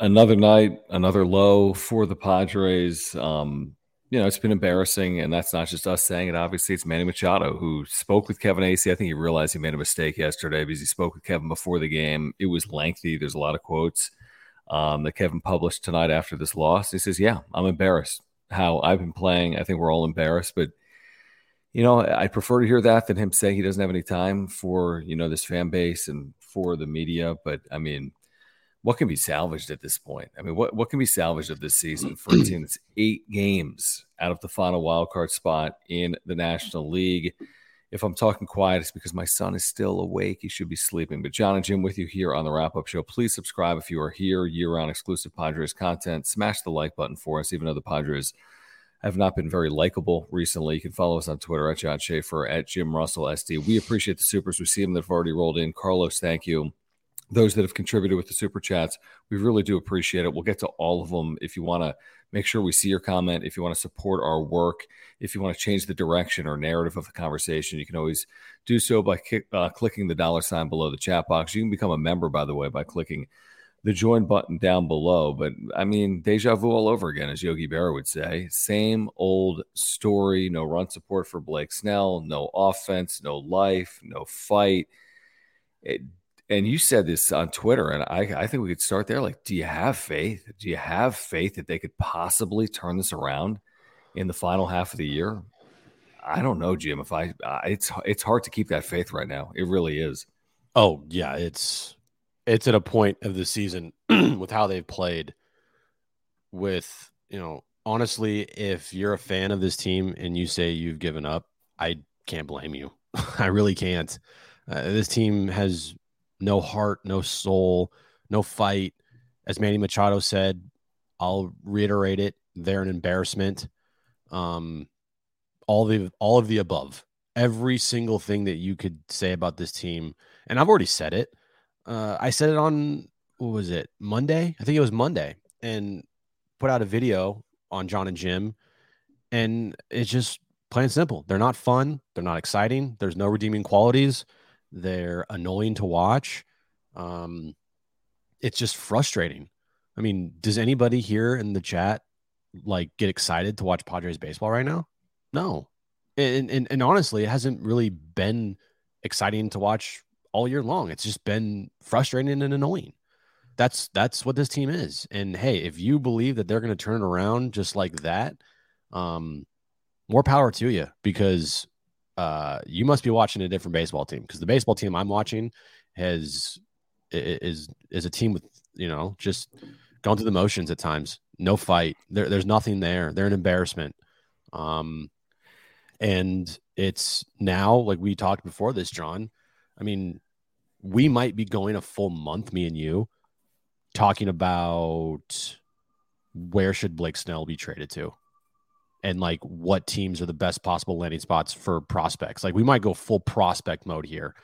Another night, another low for the Padres. Um, you know, it's been embarrassing, and that's not just us saying it. Obviously, it's Manny Machado who spoke with Kevin Acee. I think he realized he made a mistake yesterday because he spoke with Kevin before the game. It was lengthy. There's a lot of quotes um, that Kevin published tonight after this loss. He says, "Yeah, I'm embarrassed how I've been playing. I think we're all embarrassed, but." You know, I prefer to hear that than him saying he doesn't have any time for, you know, this fan base and for the media. But I mean, what can be salvaged at this point? I mean, what, what can be salvaged of this season for a team that's eight games out of the final wild card spot in the National League? If I'm talking quiet, it's because my son is still awake. He should be sleeping. But John and Jim with you here on the wrap up show. Please subscribe if you are here, year round exclusive Padres content. Smash the like button for us, even though the Padres have not been very likable recently. You can follow us on Twitter at John Schaefer, at Jim Russell SD. We appreciate the supers. We see them that have already rolled in. Carlos, thank you those that have contributed with the super chats. We really do appreciate it. We'll get to all of them. If you want to make sure we see your comment, if you want to support our work, if you want to change the direction or narrative of the conversation, you can always do so by kick, uh, clicking the dollar sign below the chat box. You can become a member, by the way, by clicking the join button down below. But I mean, deja vu all over again, as Yogi Berra would say. Same old story. No run support for Blake Snell, no offense, no life, no fight. It, and you said this on Twitter, and I, I think we could start there. Like, do you have faith? Do you have faith that they could possibly turn this around in the final half of the year? I don't know, Jim. If I, uh, it's it's hard to keep that faith right now. It really is. Oh yeah, it's it's at a point of the season with how they've played. With you know, honestly, if you're a fan of this team and you say you've given up, I can't blame you. I really can't. Uh, this team has no heart, no soul, no fight. As Manny Machado said, I'll reiterate it: they're an embarrassment. Um, all the all of the above, every single thing that you could say about this team, and I've already said it. Uh, I said it on what was it Monday? I think it was Monday, and put out a video on John and Jim, and it's just plain simple. They're not fun. They're not exciting. There's no redeeming qualities. They're annoying to watch. Um, it's just frustrating. I mean, does anybody here in the chat like get excited to watch Padres baseball right now? No. And, and, and honestly, it hasn't really been exciting to watch all year long. It's just been frustrating and annoying. That's that's what this team is. And hey, if you believe that they're going to turn around just like that, um, more power to you because uh, you must be watching a different baseball team because the baseball team I'm watching has is is a team with you know just going through the motions at times. No fight. There, there's nothing there. They're an embarrassment. Um, and it's now like we talked before this, John. I mean, we might be going a full month, me and you, talking about where should Blake Snell be traded to. And like what teams are the best possible landing spots for prospects. Like we might go full prospect mode here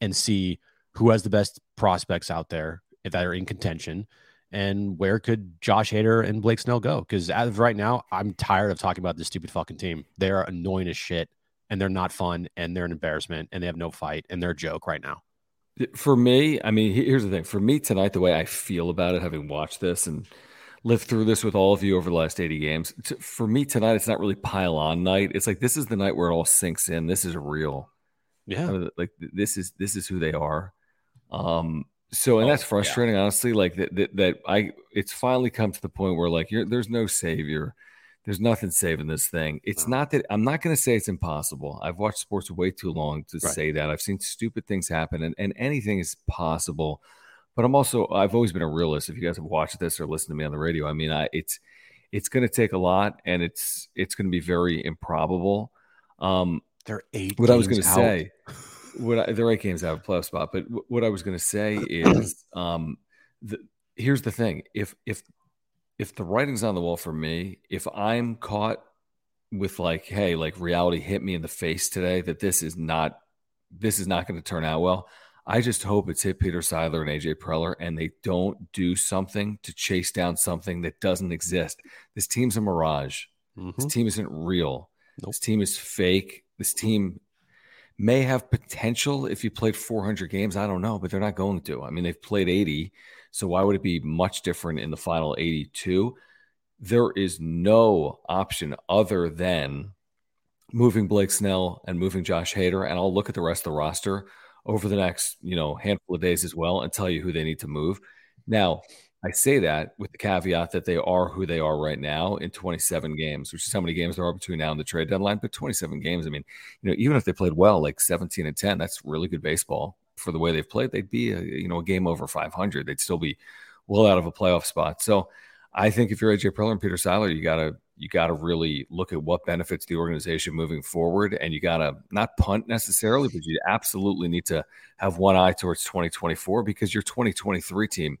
and see who has the best prospects out there that are in contention and where could Josh Hader and Blake Snell go? Because as of right now, I'm tired of talking about this stupid fucking team. They are annoying as shit and they're not fun and they're an embarrassment and they have no fight and they're a joke right now. For me, I mean, here's the thing. For me tonight, the way I feel about it, having watched this and lived through this with all of you over the last 80 games, for me tonight, it's not really pile on night. It's like this is the night where it all sinks in. This is real. Yeah. Like this is this is who they are. Um, so and oh, that's frustrating, yeah. honestly. Like that, that, that I it's finally come to the point where like you're there's no savior. There's nothing saving this thing. It's not that I'm not going to say it's impossible. I've watched sports way too long to right. say that. I've seen stupid things happen, and, and anything is possible. But I'm also I've always been a realist. If you guys have watched this or listened to me on the radio, I mean, I, it's it's going to take a lot, and it's it's going to be very improbable. Um, They're eight. What I was going to say, what I, the eight games have a playoff spot, but w- what I was going to say is, um, the, here's the thing: if if if the writing's on the wall for me, if I'm caught with like, hey, like reality hit me in the face today that this is not this is not going to turn out well. I just hope it's hit Peter Seidler and AJ Preller and they don't do something to chase down something that doesn't exist. This team's a mirage. Mm-hmm. This team isn't real. Nope. This team is fake. This team may have potential if you played 400 games. I don't know, but they're not going to. I mean, they've played 80. So why would it be much different in the final 82? There is no option other than moving Blake Snell and moving Josh Hader. And I'll look at the rest of the roster over the next, you know, handful of days as well and tell you who they need to move. Now, I say that with the caveat that they are who they are right now in 27 games, which is how many games there are between now and the trade deadline. But 27 games, I mean, you know, even if they played well, like 17 and 10, that's really good baseball for the way they've played, they'd be a, you know a game over 500. They'd still be well out of a playoff spot. So I think if you're AJ Preller and Peter Seidler, you gotta you gotta really look at what benefits the organization moving forward, and you gotta not punt necessarily, but you absolutely need to have one eye towards 2024 because your 2023 team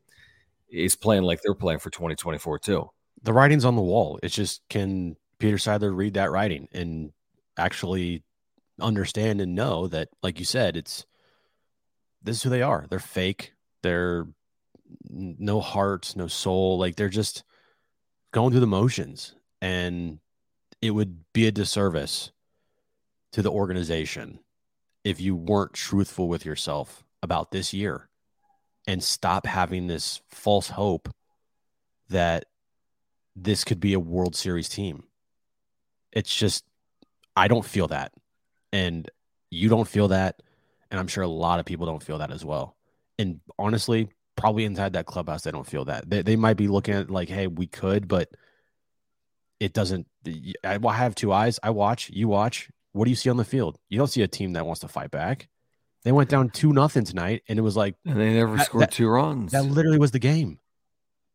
is playing like they're playing for 2024 too. The writing's on the wall. It's just can Peter Seidler read that writing and actually understand and know that, like you said, it's this is who they are. They're fake. They're no heart, no soul. Like they're just going through the motions. And it would be a disservice to the organization if you weren't truthful with yourself about this year and stop having this false hope that this could be a World Series team. It's just, I don't feel that. And you don't feel that. And I'm sure a lot of people don't feel that as well. And honestly, probably inside that clubhouse, they don't feel that. They, they might be looking at like, hey, we could, but it doesn't. I, I have two eyes. I watch, you watch. What do you see on the field? You don't see a team that wants to fight back. They went down two nothing tonight, and it was like, and they never that, scored that, two runs. That literally was the game.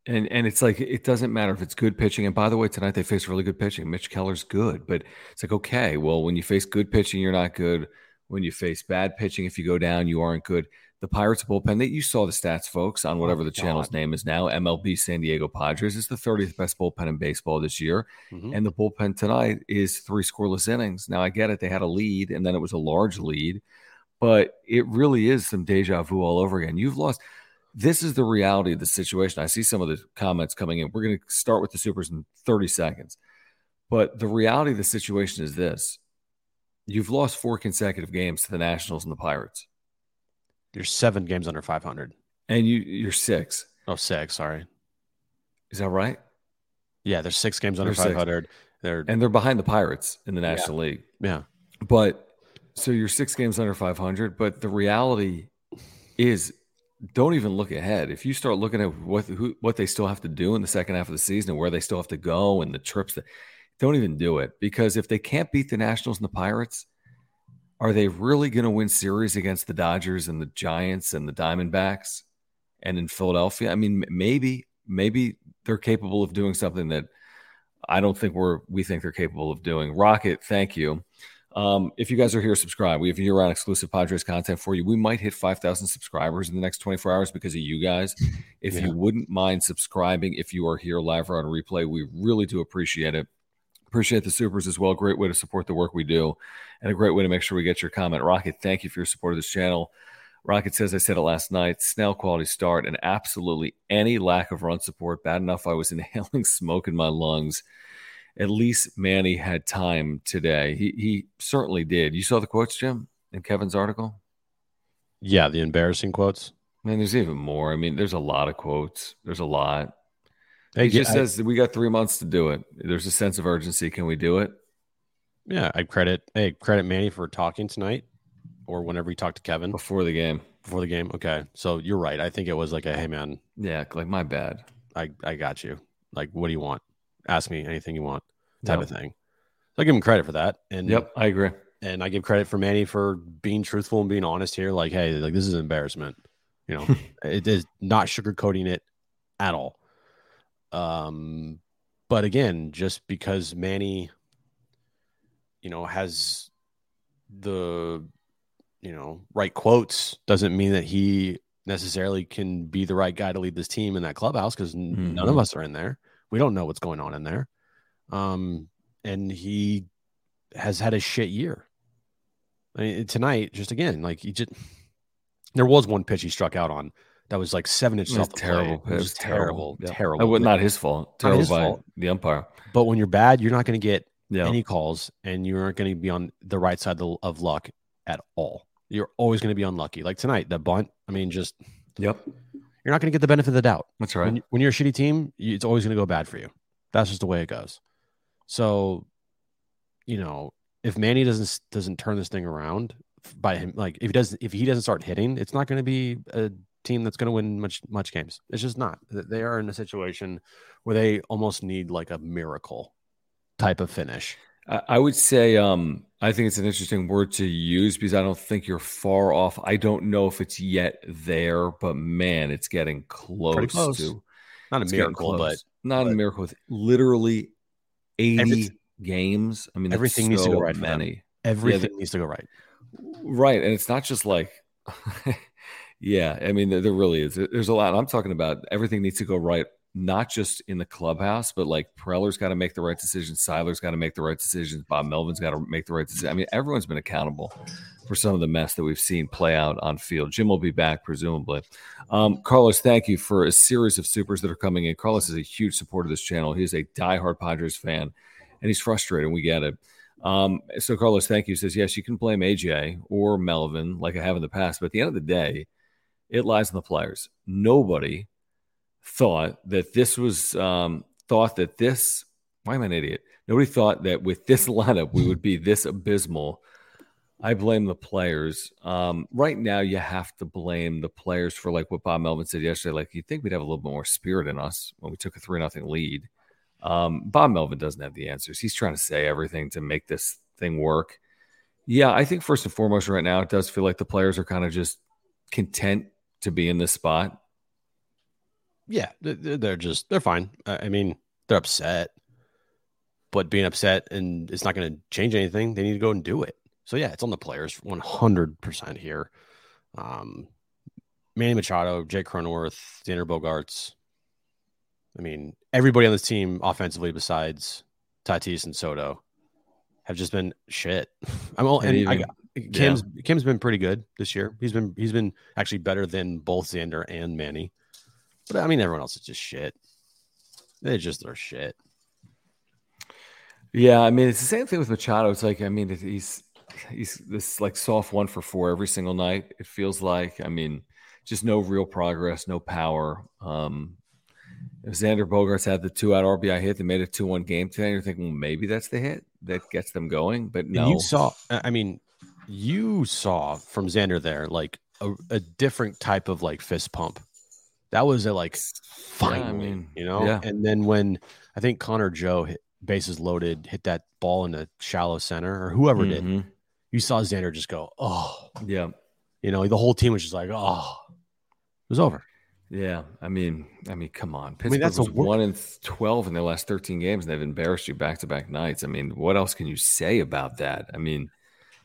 And and it's like it doesn't matter if it's good pitching. And by the way, tonight they faced really good pitching. Mitch Keller's good, but it's like okay, well, when you face good pitching, you're not good. When you face bad pitching, if you go down, you aren't good. The Pirates bullpen, that you saw the stats, folks, on whatever the oh, channel's name is now. MLB San Diego Padres is the 30th best bullpen in baseball this year. Mm-hmm. And the bullpen tonight is three scoreless innings. Now, I get it. They had a lead, and then it was a large lead, but it really is some deja vu all over again. You've lost. This is the reality of the situation. I see some of the comments coming in. We're going to start with the Supers in 30 seconds. But the reality of the situation is this You've lost four consecutive games to the Nationals and the Pirates. You're seven games under 500. And you, you're six. Oh, six. Sorry. Is that right? Yeah, there's six games under 500. They're and they're behind the Pirates in the National yeah. League. Yeah. But so you're six games under 500. But the reality is, don't even look ahead. If you start looking at what who, what they still have to do in the second half of the season and where they still have to go and the trips that don't even do it because if they can't beat the Nationals and the Pirates, are they really going to win series against the Dodgers and the Giants and the Diamondbacks and in Philadelphia? I mean, maybe, maybe they're capable of doing something that I don't think we're we think they're capable of doing. Rocket, thank you. Um, if you guys are here, subscribe. We have year-round exclusive Padres content for you. We might hit 5,000 subscribers in the next 24 hours because of you guys. If yeah. you wouldn't mind subscribing, if you are here live or on replay, we really do appreciate it Appreciate the supers as well. Great way to support the work we do, and a great way to make sure we get your comment. Rocket, thank you for your support of this channel. Rocket says, I said it last night snail quality start and absolutely any lack of run support. Bad enough I was inhaling smoke in my lungs. At least Manny had time today. He, he certainly did. You saw the quotes, Jim, in Kevin's article? Yeah, the embarrassing quotes. Man, there's even more. I mean, there's a lot of quotes. There's a lot. Hey, he just I- says we got three months to do it. There's a sense of urgency. Can we do it? Yeah, I credit hey credit Manny for talking tonight, or whenever he talked to Kevin Before the game. before the game. Okay, so you're right. I think it was like a hey man, Yeah, like my bad. I I got you. Like, what do you want? Ask me anything you want, type Yep. of thing. So I give him credit for that, and Yep, I agree. and I give credit for Manny for being truthful and being honest here. Like, hey, like this is an embarrassment. You know, it is not sugarcoating it at all. Um, but again, just because Manny, you know, has the you know right quotes doesn't mean that he necessarily can be the right guy to lead this team in that clubhouse because none of us are in there. We don't know what's going on in there. Um, and he has had a shit year. I mean, tonight, just again, like he just there was one pitch he struck out on that was like seven It inches was off the terrible. plate. It was terrible, Yeah. terrible. Uh, well, not his fault. Terrible his by fault. the umpire. But when you're bad, you're not going to get Yeah. any calls, and you aren't going to be on the right side of, luck at all. You're always going to be unlucky. Like tonight, the bunt. I mean, just yep. you're not going to get the benefit of the doubt. That's right. When, when you're a shitty team, you, it's always going to go bad for you. That's just the way it goes. So, you know, if Manny doesn't doesn't turn this thing around by him, like if he doesn't if he doesn't start hitting, it's not going to be a team that's going to win much much games. It's just not. They are in a situation where they almost need like a miracle type of finish. I, would say um, I think it's an interesting word to use because I don't think you're far off. I don't know if it's yet there, but man, it's getting close, close. to Not a miracle, but not a miracle with literally 80 Everyth- games. I mean, everything needs to go right many. everything needs to go right. Right. And it's not just like, yeah, I mean, there, there really is. There's a lot. I'm talking about everything needs to go right, not just in the clubhouse, but like Preller's got to make the right decisions. Seidler's got to make the right decisions. Bob Melvin's got to make the right decision. I mean, everyone's been accountable for some of the mess that we've seen play out on field. Jim will be back, presumably. Um, Carlos, thank you for a series of supers that are coming in. Carlos is a huge supporter of this channel. He is a diehard Padres fan, and he's frustrated. We get it. Um, so Carlos, thank you. Says yes, you can blame AJ or Melvin like I have in the past, but at the end of the day, it lies in the players. Nobody thought that this was um, thought that this. Why am I an idiot? Nobody thought that with this lineup we would be this abysmal. I blame the players. Um, right now, you have to blame the players for like what Bob Melvin said yesterday. Like you think we'd have a little bit more spirit in us when we took a three nothing lead. Um, Bob Melvin doesn't have the answers. He's trying to say everything to make this thing work. Yeah, I think first and foremost, right now, it does feel like the players are kind of just content to be in this spot. Yeah, they- they- they're just they're fine. I mean, they're upset, but being upset and it's not going to change anything. They need to go and do it. So yeah, it's on the players, one hundred percent here. Um, Manny Machado, Jake Cronenworth, Xander Bogaerts. I mean, everybody on this team offensively besides Tatis and Soto have just been shit. I'm all And and, I, Kim's Kim's been pretty good this year. He's been he's been actually better than both Xander and Manny. But I mean, everyone else is just shit. They just are shit. Yeah, I mean it's the same thing with Machado. It's like I mean he's he's this like soft one for four every single night. It feels like I mean just no real progress, no power. Um, if Xander Bogaerts had the two out RBI hit that made a two one game today, you're thinking well maybe that's the hit that gets them going. But And no, you saw, I mean, you saw from Xander there like a, a different type of like fist pump. That was a like finally, mean, you know. yeah. And then when I think Connor Joe hit bases loaded, hit that ball in the shallow center or whoever did, Mhm. you saw Xander just go, oh, yeah, you know, the whole team was just like, oh, it was over. yeah. I mean, I mean, come on, I mean, that's a was one in twelve in their last thirteen games, and they've embarrassed you back to back nights. I mean, what else can you say about that? I mean.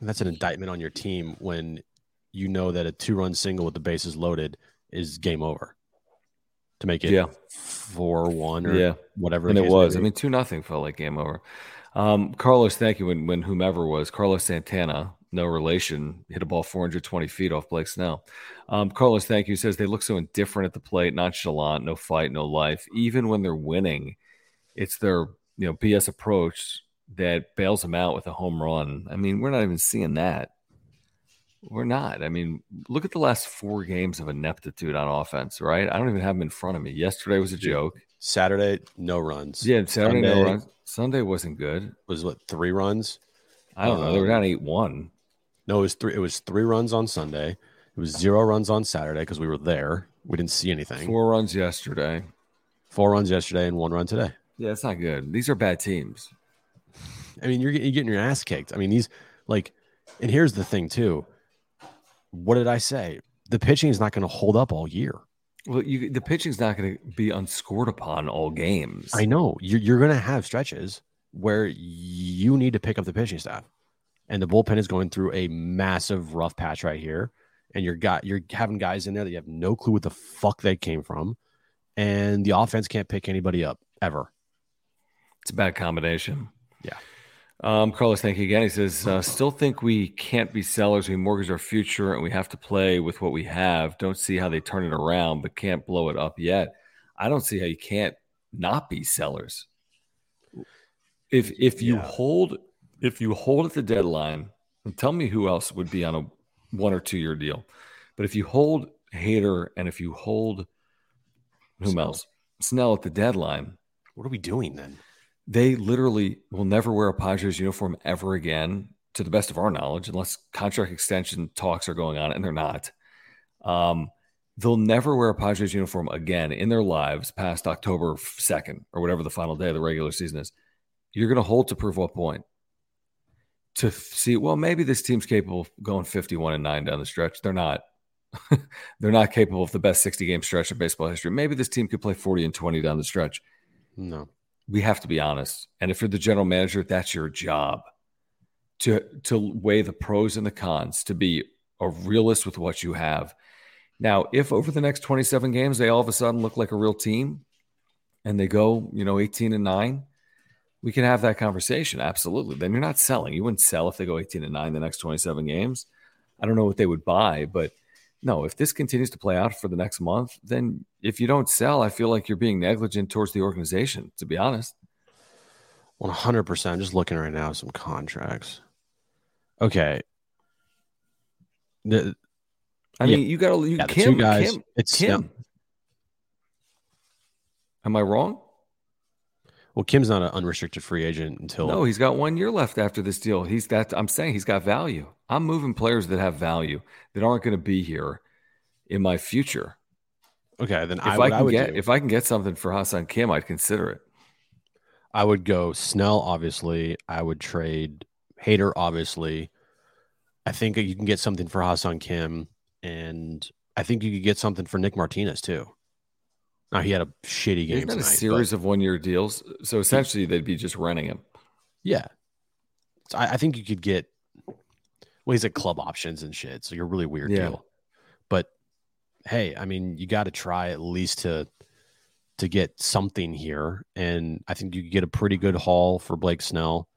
And that's an indictment on your team when you know that a two run single with the bases loaded is game over to make it Yeah. four one or Yeah. whatever. and it case may was. I mean, two nothing felt like game over. Um, Carlos, thank you. When when whomever was Carlos Santana, no relation, hit a ball 420 feet off Blake Snell. Um, Carlos, thank you. Says they look so indifferent at the plate, nonchalant, no fight, no life. Even when they're winning, it's their you know BS approach that bails them out with a home run. I mean, we're not even seeing that. We're not. I mean, look at the last four games of ineptitude on offense, right? I don't even have them in front of me. Yesterday was a joke. Saturday, no runs. Yeah, Saturday, Sunday, no runs. Sunday wasn't good. Was what three runs? I don't know. They were um, down eight one. No, it was three. It was three runs on Sunday. It was zero runs on Saturday because we were there. We didn't see anything. Four runs yesterday. Four runs yesterday and one run today. Yeah, it's not good. These are bad teams. I mean, you're, you're getting your ass kicked. I mean, these like, and here's the thing too. What did I say? The pitching is not going to hold up all year. Well, you, the pitching's not going to be unscored upon all games. I know you're, you're going to have stretches where you need to pick up the pitching staff, and the bullpen is going through a massive rough patch right here. And you're got you're having guys in there that you have no clue what the fuck they came from, and the offense can't pick anybody up ever. It's a bad combination. Yeah. Um, Carlos, thank you again. He says, uh, still think we can't be sellers. We mortgage our future and we have to play with what we have. Don't see how they turn it around, but can't blow it up yet. I don't see how you can't not be sellers. If if you yeah. hold if you hold at the deadline, and tell me who else would be on a one or two year deal. But if you hold Hader and if you hold whom Snell. else? Snell at the deadline. What are we doing then? They literally will never wear a Padres uniform ever again, to the best of our knowledge, unless contract extension talks are going on, and they're not. Um, they'll never wear a Padres uniform again in their lives past October 2nd or whatever the final day of the regular season is. You're going to hold to prove what point? To see, well, maybe this team's capable of going 51 and 9 down the stretch. They're not. They're not capable of the best 60 game stretch in baseball history. Maybe this team could play 40 and 20 down the stretch. No we have to be honest. And if you're the general manager, that's your job to to weigh the pros and the cons, to be a realist with what you have. Now, if over the next 27 games they all of a sudden look like a real team and they go, you know, 18 and 9, we can have that conversation. Absolutely. Then you're not selling. You wouldn't sell if they go 18 and 9 the next 27 games. I don't know what they would buy, but no, if this continues to play out for the next month, then if you don't sell, I feel like you're being negligent towards the organization, to be honest. 100%. I'm just looking right now some contracts. Okay. The, I mean, you got to you yeah, Kim, guys, Kim, it's Kim. Am I wrong? Well, Kim's not an unrestricted free agent until No, he's got 1 year left after this deal. He's that I'm saying he's got value. I'm moving players that have value that aren't going to be here in my future. Okay, then if I, I can I get do, if I can get something for Ha-Seong Kim, I'd consider it. I would go Snell. Obviously, I would trade Hader, Obviously, I think you can get something for Ha-Seong Kim, and I think you could get something for Nick Martinez too. Now he had a shitty game. He's a series but, of one-year deals, so essentially they'd be just renting him. Yeah, so I, I think you could get well, he's at club options and shit. So you're really weird yeah. deal. But hey, I mean, you got to try at least to to get something here. And I think you could get a pretty good haul for Blake Snell.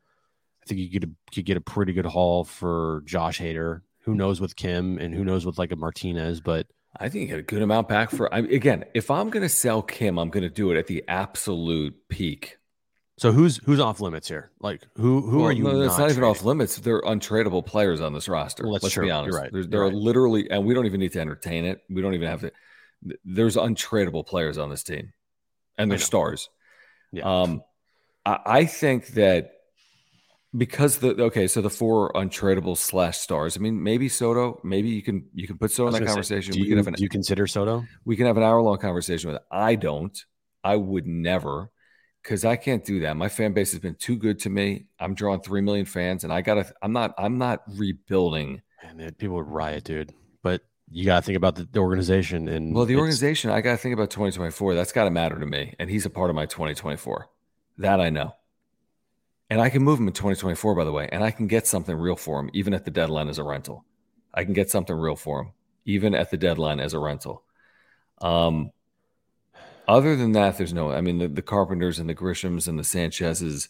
I think you could, could get a pretty good haul for Josh Hader. Who knows with Kim and who knows with like a Martinez, but I think you get a good amount back for. I, again, if I'm going to sell Kim, I'm going to do it at the absolute peak so who's who's off limits here? Like who who well, are you? No, it's not, not even off limits. They're untradeable players on this roster. Well, Let's true. be honest. You're right. There's, there are right. literally, and we don't even need to entertain it. We don't even have to. There's untradeable players on this team, and they're stars. Yeah. Um, I, I think that because the okay, so the four untradeable slash stars. I mean, maybe Soto. Maybe you can you can put Soto in that conversation. Say, do, you, an, do you consider Soto? We can have an hour long conversation with. It. I don't. I would never because I can't do that. My fan base has been too good to me. I'm drawing three million fans, and I gotta. I'm not. I'm not rebuilding. And people would riot, dude. But you gotta think about the, the organization and well, the organization. I gotta think about 2024. That's gotta matter to me, and he's a part of my 2024. That I know. And I can move him in 2024, by the way, and I can get something real for him, even at the deadline as a rental. I can get something real for him, even at the deadline as a rental. Um, other than that, there's no. I mean, the, the Carpenters and the Grishams and the Sanchez's.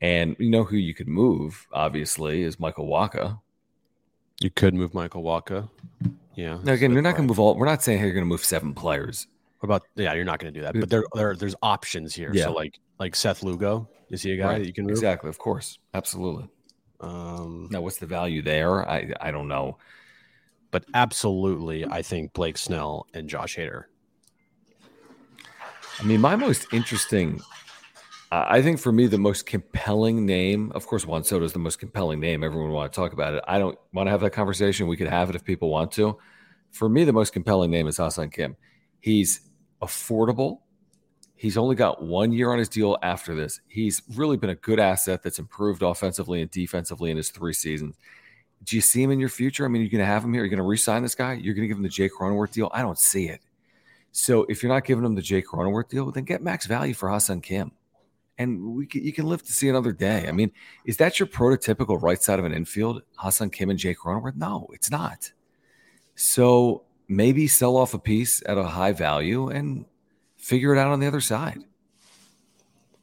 And you know who you could move, obviously, is Michael Wacha. You could move Michael Wacha. Yeah. Now, again, you're not going to move all. We're not saying hey, you're going to move seven players. What about? Yeah, you're not going to do that. But there, there, there's options here. Yeah. So like, like Seth Lugo, is he a guy Right. that you can move? Exactly, of course, absolutely. Um, Now, what's the value there? I I don't know. but absolutely, I think Blake Snell and Josh Hader. I mean, my most interesting, I I think for me, the most compelling name, of course, Juan Soto is the most compelling name. Everyone want to talk about it. I don't want to have that conversation. We could have it if people want to. For me, the most compelling name is Ha-Seong Kim. He's affordable. He's only got one year on his deal after this. He's really been a good asset that's improved offensively and defensively in his three seasons. Do you see him in your future? I mean, you're going to have him here. You're going to re-sign this guy. You're going to give him the Jake Cronenworth deal. I don't see it. So if you're not giving him the Jake Cronenworth deal, then get max value for Ha-Seong Kim, and we can, you can live to see another day. I mean, is that your prototypical right side of an infield, Ha-Seong Kim and Jake Cronenworth? No, it's not. So maybe sell off a piece at a high value and figure it out on the other side.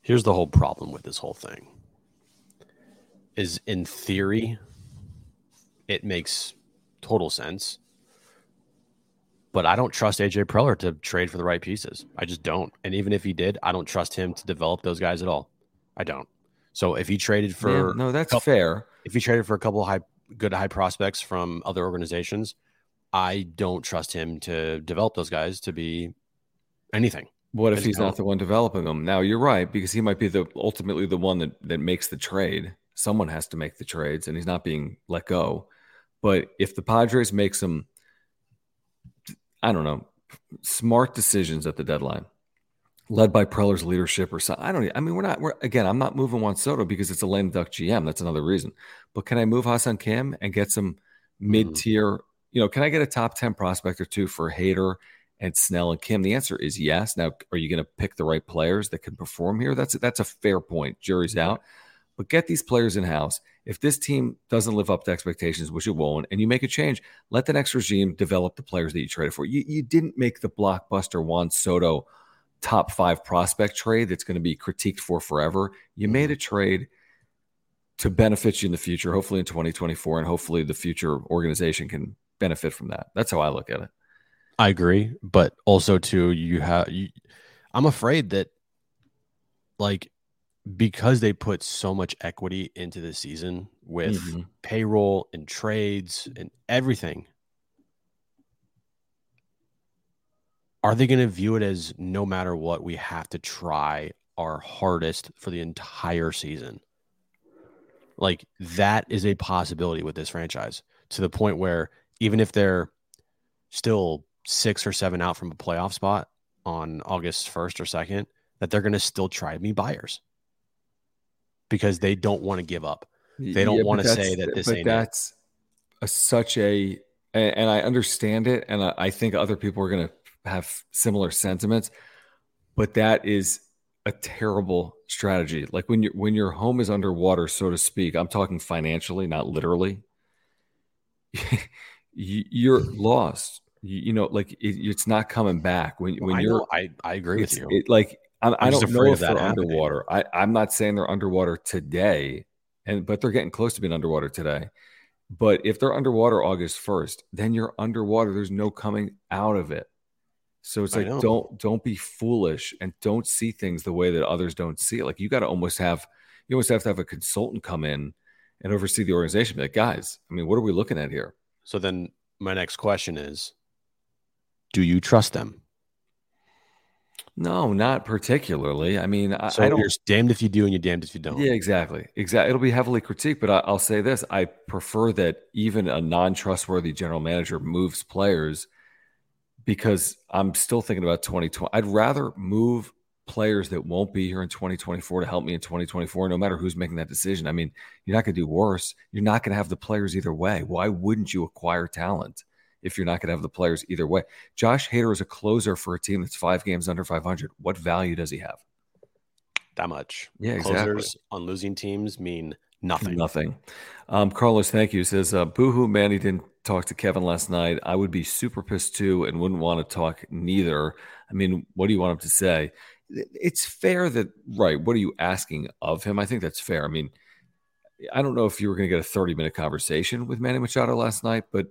Here's the whole problem with this whole thing. Is in theory, it makes total sense. But I don't trust AJ Preller to trade for the right pieces. I just don't. And even if he did, I don't trust him to develop those guys at all. I don't. So if he traded for Yeah, no, that's couple- fair. if he traded for a couple of high good high prospects from other organizations, I don't trust him to develop those guys to be anything. What if he's not the one developing them? Now you're right because he might be the ultimately the one that that makes the trade. Someone has to make the trades, and he's not being let go. But if the Padres make some, I don't know, smart decisions at the deadline, led by Preller's leadership or something, I don't. I mean, we're not. We're again. I'm not moving Juan Soto because it's a lame duck GM. That's another reason. But can I move Ha-Seong Kim and get some hmm. mid tier? You know, can I get a top ten prospect or two for Hader? And Snell and Kim? The answer is yes. Now, are you going to pick the right players that can perform here? That's that's a fair point. Jury's out, but get these players in house. If this team doesn't live up to expectations, which it won't, and you make a change, let the next regime develop the players that you traded for. You you didn't make the blockbuster Juan Soto top five prospect trade that's going to be critiqued for forever. You made mm-hmm. a trade to benefit you in the future, hopefully in 2024, and hopefully the future organization can benefit from that. That's how I look at it. I agree, but also too, you have. You, I'm afraid that, like, because they put so much equity into the season with Mhm. payroll and trades and everything, are they going to view it as no matter what, we have to try our hardest for the entire season? Like that is a possibility with this franchise to the point where even if they're still six or seven out from a playoff spot on August 1st or 2nd, that they're going to still try me buyers because they don't want to give up. They don't Yeah, wanna say that this ain't that's a, such a and, I understand it, and I, I think other people are going to have similar sentiments. But that is a terrible strategy. Like when your when your home is underwater, so to speak. I'm talking financially, not literally. you're lost. You, you know, like it, it's not coming back when oh, when I, you're know, I, I agree with you. it, like I'm, I I'm just don't know if that they're happening. underwater. I, I'm not saying they're underwater today, and but they're getting close to being underwater today. But if they're underwater August 1st, then you're underwater. There's no coming out of it. So it's like don't don't be foolish and don't see things the way that others don't see it. Like you got to almost have you almost have to have a consultant come in and oversee the organization. Be like, guys, I mean, what are we looking at here? so then my next question is do you trust them? No, not particularly. I mean, I, So I don't. you're damned if you do and you're damned if you don't. Yeah, exactly. Exactly. It'll be heavily critiqued, but I, I'll say this: I prefer that even a non-trustworthy general manager moves players because I'm still thinking about 2020. I'd rather move players that won't be here in 2024 to help me in 2024, no matter who's making that decision. I mean, you're not going to do worse. You're not going to have the players either way. Why wouldn't you acquire talent if you're not going to have the players either way? Josh Hader is a closer for a team that's five games under 500. What value does he have? That much. Yeah, exactly. Closers on losing teams mean nothing. Nothing. Um, Carlos, thank you. Says, uh, boohoo, Manny didn't talk to Kevin last night. I would be super pissed too and wouldn't want to talk neither. I mean, what do you want him to say? it's fair that right. What are you asking of him? I think that's fair. I mean, I don't know if you were going to get a 30 minute conversation with Manny Machado last night, but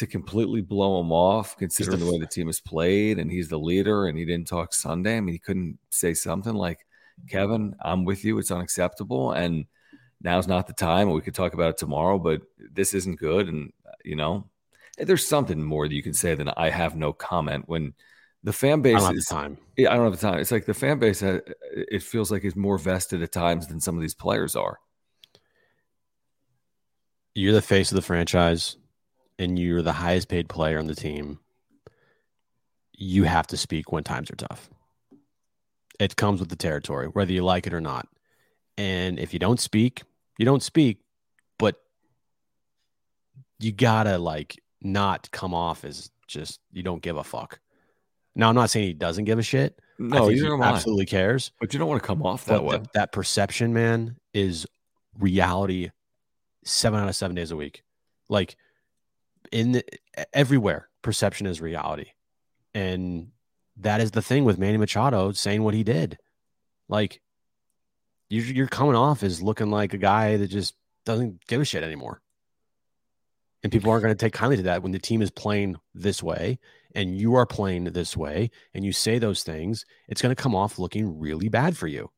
to completely blow him off, considering the, way the team has played and he's the leader and he didn't talk Sunday. I mean, he couldn't say something like, Kevin, I'm with you. It's unacceptable. And now's not the time. We could talk about it tomorrow, but this isn't good. And, you know, there's something more that you can say than I have no comment when the fan base I don't is have the time. I don't have the time. It's like the fan base, uh, it feels like is more vested at times than some of these players are. You're the face of the franchise and you're the highest paid player on the team. You have to speak when times are tough. It comes with the territory, whether you like it or not. And if you don't speak, you don't speak, but you gotta like not come off as just you don't give a fuck. Now, I'm not saying he doesn't give a shit. No, he absolutely cares. But you don't want to come off that way. th- that perception, man, is reality seven out of seven days a week. Like in the, everywhere, perception is reality. And that is the thing with Manny Machado saying what he did. Like you're, you're coming off as looking like a guy that just doesn't give a shit anymore. And people aren't going to take kindly to that when the team is playing this way and you are playing this way and you say those things, it's going to come off looking really bad for you.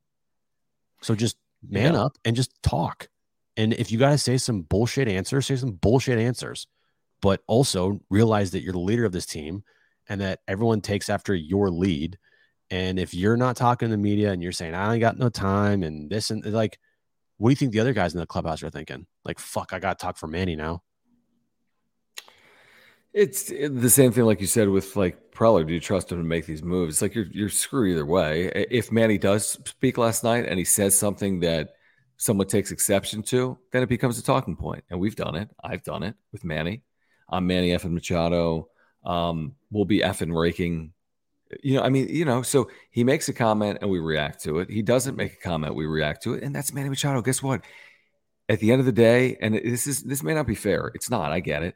So just man Yeah. up and just talk. And if you got to say some bullshit answers, say some bullshit answers, but also realize that you're the leader of this team and that everyone takes after your lead. And if you're not talking to the media and you're saying, I ain't got no time and this and like, what do you think the other guys in the clubhouse are thinking? Like, fuck, I got to talk for Manny now. It's the same thing, like you said, with like Preller. Do you trust him to make these moves? It's like you're you're screwed either way. If Manny does speak last night and he says something that someone takes exception to, then it becomes a talking point. And we've done it. I've done it with Manny. I'm Manny effing Machado. Um, we'll be effing raking. You know, I mean, you know, so he makes a comment and we react to it. He doesn't make a comment, we react to it, and that's Manny Machado. Guess what? At the end of the day, and this is this may not be fair. It's not. I get it.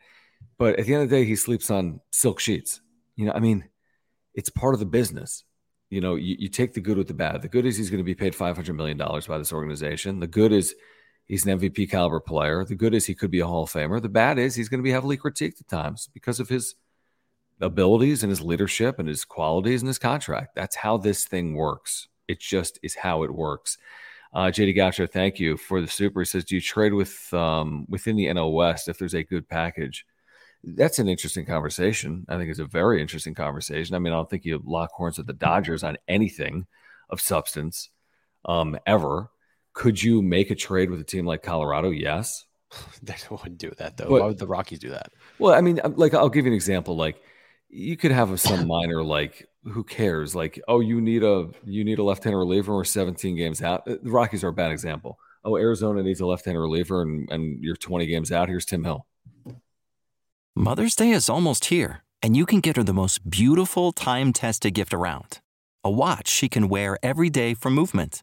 But at the end of the day, he sleeps on silk sheets. You know, I mean, it's part of the business. You know, you, you take the good with the bad. The good is he's going to be paid $500 million by this organization. The good is he's an MVP caliber player. The good is he could be a Hall of Famer. The bad is he's going to be heavily critiqued at times because of his abilities and his leadership and his qualities and his contract. That's how this thing works. It just is how it works. Uh, JD Goucher, thank you for the super. He says, "Do you trade with um, within the NL West if there's a good package?" That's an interesting conversation. I think it's a very interesting conversation. I mean, I don't think you lock horns with the Dodgers on anything of substance um, ever. Could you make a trade with a team like Colorado? Yes. They wouldn't do that though. But- Why would the Rockies do that? Well, I mean, like I'll give you an example. Like you could have some minor, like who cares? Like, oh, you need a you need a left-hander reliever. We're 17 games out. Uh, The Rockies are a bad example. Oh, Arizona needs a left-hander reliever, and and you're 20 games out. Here's Tim Hill. Mother's Day is almost here, and you can get her the most beautiful time tested gift around a watch she can wear every day for movement.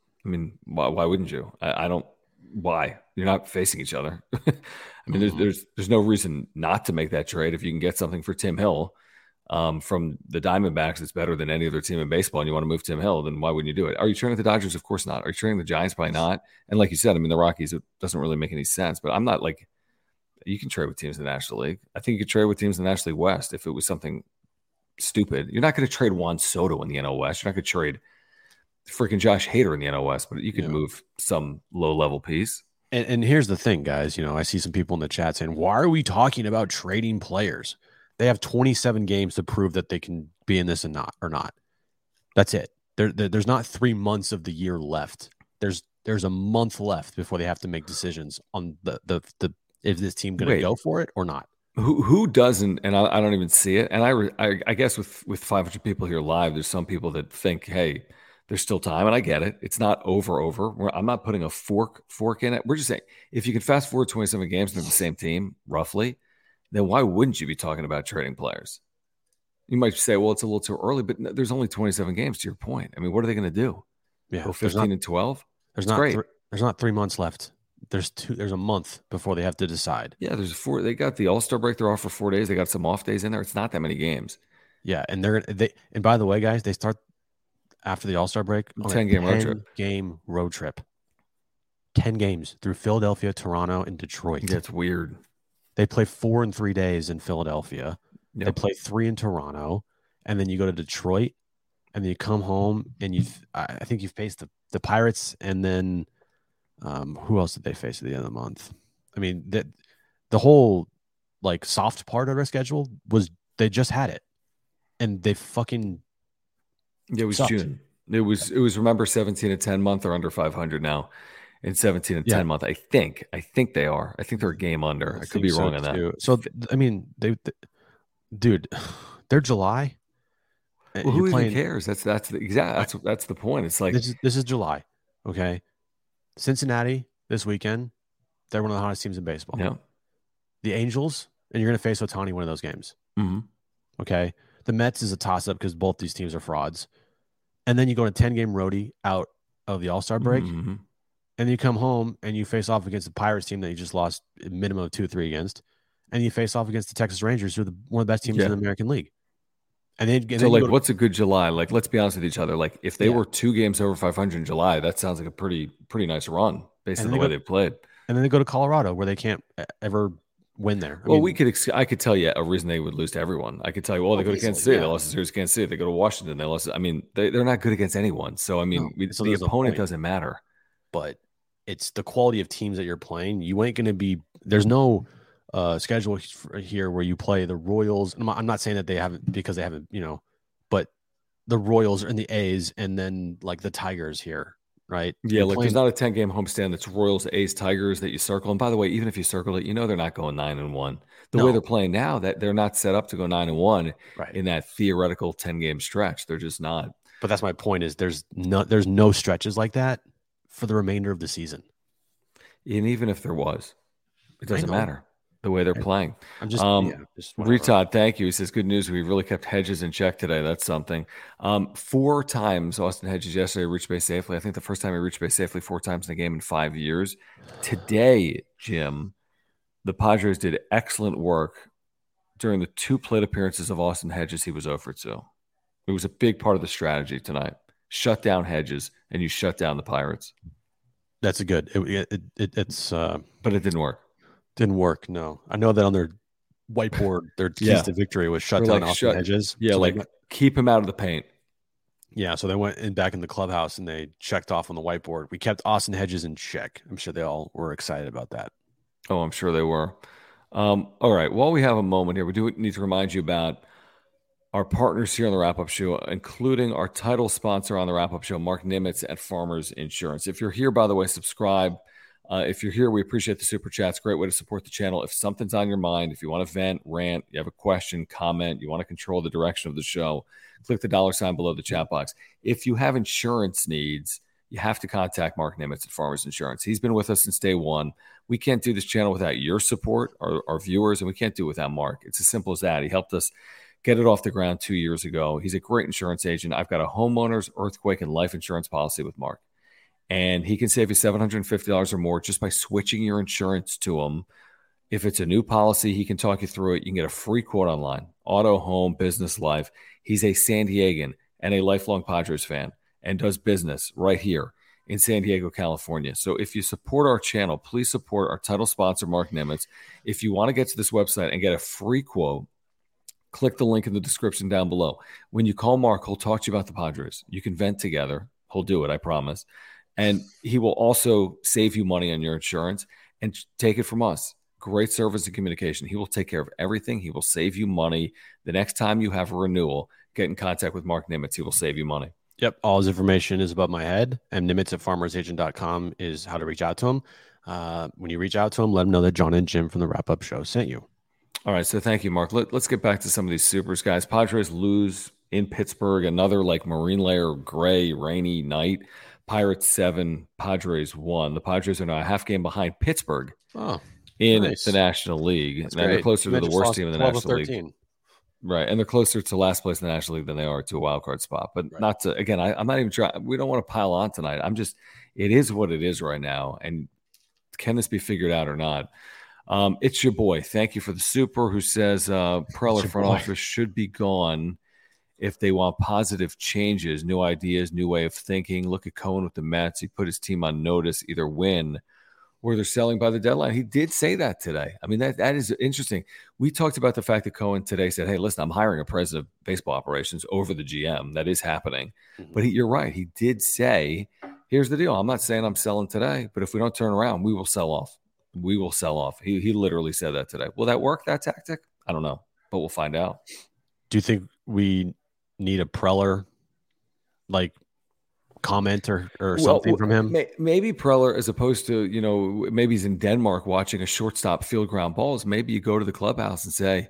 I mean, why, why wouldn't you? I, I don't. Why? You're not facing each other. I mean, there's, there's there's no reason not to make that trade if you can get something for Tim Hill um, from the Diamondbacks that's better than any other team in baseball, and you want to move Tim Hill, then why wouldn't you do it? Are you trading the Dodgers? Of course not. Are you trading the Giants? Probably not. And like you said, I mean, the Rockies, it doesn't really make any sense. But I'm not like you can trade with teams in the National League. I think you could trade with teams in the National League West if it was something stupid. You're not going to trade Juan Soto in the NL West. You're not going to trade freaking Josh Hader in the NL West, but you could Yeah. move some low level piece. And, and here's the thing, guys. You know, I see some people in the chat saying, "Why are we talking about trading players?" They have 27 games to prove that they can be in this and not or not. That's it. There, there, there's not three months of the year left. There's there's a month left before they have to make decisions on the the the if this team going to go for it or not. Who who doesn't? And I, I don't even see it. And I, I I guess with with 500 people here live, there's some people that think, hey, there's still time, and I get it. It's not over. Over. We're, I'm not putting a fork fork in it. We're just saying if you can fast forward 27 games and they're the same team roughly, then why wouldn't you be talking about trading players? You might say, well, it's a little too early, but there's only 27 games. To your point, I mean, what are they going to do? Yeah, Go 15 not, and 12. There's not th- there's not three months left. There's two. There's a month before they have to decide. Yeah, there's four. They got the All Star break. They're off for four days. They got some off days in there. It's not that many games. Yeah, and they're they. And by the way, guys, they start after the All Star break. 10 game 10 road trip. Game road trip. 10 games through Philadelphia, Toronto, and Detroit. That's weird. They play four in three days in Philadelphia. Yep. They play three in Toronto. And then you go to Detroit. And then you come home and you I think you've faced the, the Pirates and then um, who else did they face at the end of the month? I mean, that the whole like soft part of their schedule was they just had it. And they fucking it was sucked. June. It was it was remember 17 and 10 month or under 500 now. In 17 and yeah. 10 month, I think. I think they are. I think they're a game under. I, I could be wrong so on that. So I mean, they, they dude, they're July. Well, who playing, even cares? That's that's the exact that's that's the point. It's like this is, this is July. Okay. Cincinnati this weekend, they're one of the hottest teams in baseball. Yeah. The Angels, and you're going to face Ohtani one of those games. Mm-hmm. Okay. The Mets is a toss up because both these teams are frauds and then you go to 10 game roadie out of the All Star break, mm-hmm. and then you come home and you face off against the Pirates team that you just lost a minimum of two or three against, and you face off against the Texas Rangers, who are the, one of the best teams yeah. in the American League. And then, and so, like, to, what's a good July? Like, let's be honest with each other. Like, if they yeah. were two games over 500 in July, that sounds like a pretty, pretty nice run based on the way go, they played. And then they go to Colorado, where they can't ever win there. I well, mean, we could. Ex- I could tell you a reason they would lose to everyone. I could tell you, well, they go to Kansas City, yeah. they lost to series Kansas City. They go to Washington, they lost. I mean, they, they're not good against anyone. So I mean, no, so the opponent doesn't matter. But it's the quality of teams that you're playing. You ain't going to be. There's no uh, schedule here where you play the Royals. I'm not saying that they haven't because they haven't, you know, but the Royals and the A's, and then like the Tigers here right? Yeah, like there's not a 10 game homestand that's Royals, A's, Tigers that you circle. And by the way, even if you circle it, you know they're not going nine and one. The no. way they're playing now, that they're not set up to go nine and one right. in that theoretical 10 game stretch. They're just not. But that's my point is there's no there's no stretches like that for the remainder of the season. And even if there was, it doesn't matter the way they're playing. I'm just, um, yeah, just Retod, thank you. He says, good news. We really kept Hedges in check today. That's something. Um, four times Austin Hedges yesterday reached base safely. I think the first time he reached base safely four times in a game in five years. Today, Jim, the Padres did excellent work during the two plate appearances of Austin Hedges. He was over 2. It was a big part of the strategy tonight. Shut down Hedges, and you shut down the Pirates. That's a good. It, it, it, it's, uh, but it didn't work. Didn't work. No, I know that on their whiteboard, their keys yeah. to victory was shut down like shut, edges. Yeah, so like went, keep him out of the paint. Yeah, so they went in back in the clubhouse and they checked off on the whiteboard. We kept Austin Hedges in check. I'm sure they all were excited about that. Oh, I'm sure they were. Um, all right. While we have a moment here, we do need to remind you about our partners here on the wrap up show, including our title sponsor on the wrap up show, Marc Nimetz at Farmers Insurance. If you're here, by the way, subscribe uh, if you're here, we appreciate the super chats. Great way to support the channel. If something's on your mind, if you want to vent, rant, you have a question, comment, you want to control the direction of the show, click the dollar sign below the chat box. If you have insurance needs, you have to contact Marc Nimetz at Farmers Insurance. He's been with us since day one. We can't do this channel without your support, our, our viewers, and we can't do it without Marc. It's as simple as that. He helped us get it off the ground two years ago. He's a great insurance agent. I've got a homeowner's, earthquake, and life insurance policy with Marc and he can save you $750 or more just by switching your insurance to him. If it's a new policy, he can talk you through it. You can get a free quote online auto, home, business, life. He's a San Diegan and a lifelong Padres fan and does business right here in San Diego, California. So if you support our channel, please support our title sponsor, Marc Nimetz. If you want to get to this website and get a free quote, click the link in the description down below. When you call Marc, he'll talk to you about the Padres. You can vent together. He'll do it, I promise And he will also save you money on your insurance and take it from us. Great service and communication. He will take care of everything. He will save you money. The next time you have a renewal, get in contact with Marc Nimetz. He will save you money. Yep. All his information is above my head. And Nimetz at farmersagent.com is how to reach out to him. Uh, when you reach out to him, let him know that John and Jim from the wrap up show sent you. All right. So thank you, Marc. Let, us get back to some of these supers, guys. Padres lose in Pittsburgh, another like marine layer, gray, rainy night. Pirates seven, Padres one. The Padres are now a half game behind Pittsburgh oh, in nice. the National League. That's now they're closer to the worst team in the National League. Right. And they're closer to last place in the National League than they are to a wild card spot. But right. not to, again, I, I'm not even trying, we don't want to pile on tonight. I'm just, it is what it is right now. And can this be figured out or not? Um, it's your boy. Thank you for the super who says uh, Preller front boy. office should be gone if they want positive changes, new ideas, new way of thinking. Look at Cohen with the Mets. He put his team on notice, either win or they're selling by the deadline. He did say that today. I mean, that that is interesting. We talked about the fact that Cohen today said, "Hey, listen, I'm hiring a president of baseball operations over the GM. That is happening." Mm-hmm. But he, you're right. He did say, "Here's the deal. I'm not saying I'm selling today, but if we don't turn around, we will sell off. We will sell off." He he literally said that today. Will that work? That tactic? I don't know, but we'll find out. Do you think we need a Preller like comment or, or well, something from him? Maybe Preller, as opposed to, you know, maybe he's in Denmark watching a shortstop field ground balls. Maybe you go to the clubhouse and say,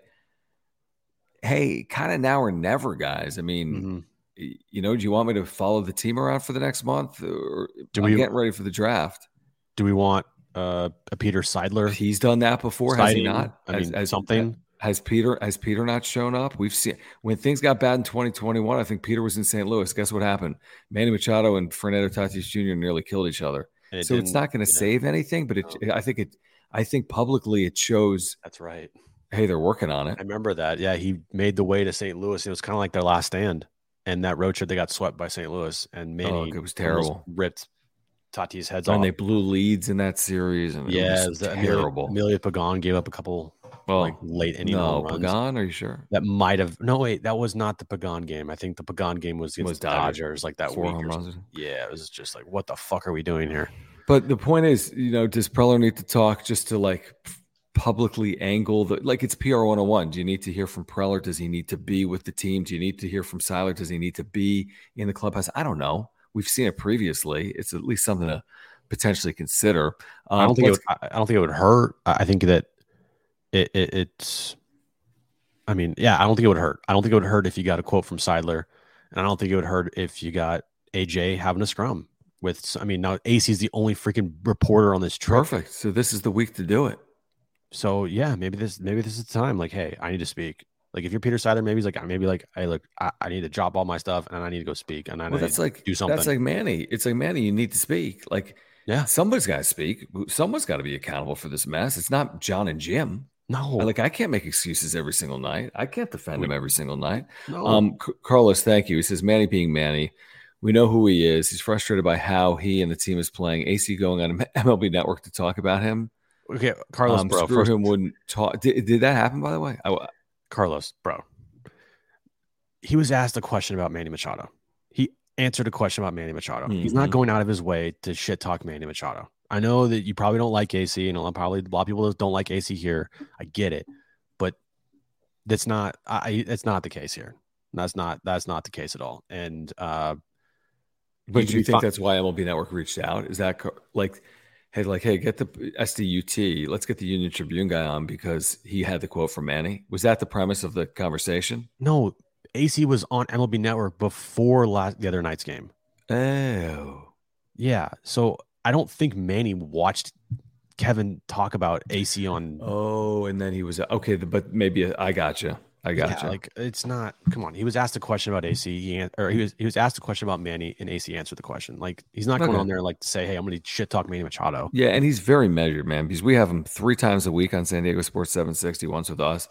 hey, kind of now or never, guys. I mean, mm-hmm. you know, do you want me to follow the team around for the next month? Or do we get ready for the draft? Do we want uh, a Peter Seidler? He's done that before, has he not? I mean, as something has Peter has Peter not shown up? We've seen when things got bad in 2021. I think Peter was in St. Louis. Guess what happened? Manny Machado and Fernando Tatis Jr. nearly killed each other. It so it's not going to save anything, but it, no. I think it. I think publicly it shows. That's right. Hey, they're working on it. I remember that. Yeah, he made the way to St. Louis. It was kind of like their last stand. And that road trip, they got swept by St. Louis, and oh, Manny oh, it was terrible. Ripped Tatis heads and off. And they blew leads in that series, and yeah, it was, it was terrible. Emilio Pagan gave up a couple well, like late inning no, runs. Pagan, are you sure? That might have no wait, that was not the Pagan game. I think the Pagan game was against was the Dodgers, Dodgers like that Four week. Yeah, it was just like, what the fuck are we doing here? But the point is, you know, does Preller need to talk just to like publicly angle the like it's PR 101? Do you need to hear from Preller? Does he need to be with the team? Do you need to hear from Seidler? Does he need to be in the clubhouse? I don't know. We've seen it previously. It's at least something to potentially consider. Um, I don't think it would, I don't think it would hurt. I think that it, it, it's I mean, yeah, I don't think it would hurt. I don't think it would hurt if you got a quote from Seidler, and I don't think it would hurt if you got AJ having a scrum with. I mean, now AC is the only freaking reporter on this trip. Perfect. So this is the week to do it. So yeah, maybe this maybe this is the time. Like, hey, I need to speak. Like, if you're Peter Seidler, maybe he's like, maybe like, hey, look, I, I need to drop all my stuff and I need to go speak. And I well, that's like do something. That's like Manny. It's like Manny. You need to speak. Like, yeah, somebody's got to speak. Someone's got to be accountable for this mess. It's not John and Jim. No, like I can't make excuses every single night. I can't defend him every single night. No. Um, C- Carlos, thank you. He says Manny being Manny. We know who he is. He's frustrated by how he and the team is playing. AC going on MLB Network to talk about him. Okay, Carlos, um, bro. Screw him wouldn't talk. Did, did that happen? By the way, I, Carlos, bro. He was asked a question about Manny Machado. He answered a question about Manny Machado. Mm-hmm. He's not mm-hmm. going out of his way to shit talk Manny Machado. I know that you probably don't like AC, and know, probably a lot of people don't like AC here. I get it, but that's not. I. That's not the case here. That's not. That's not the case at all. And uh, but do you think that's why MLB Network reached out? Is that like, hey, like, hey, get the SDUT. Let's get the Union Tribune guy on because he had the quote from Manny. Was that the premise of the conversation? No, AC was on MLB Network before last the other night's game. Oh, yeah. So I don't think Manny watched Kevin talk about AC on. Oh, and then he was okay, but maybe I got you. I got yeah, you. Like it's not. Come on, he was asked a question about AC, he, or he was he was asked a question about Manny, and AC answered the question. Like he's not going on there like to say, "Hey, I'm going to shit talk Manny Machado." Yeah, and he's very measured, man, because we have him three times a week on San Diego Sports 760, once with us.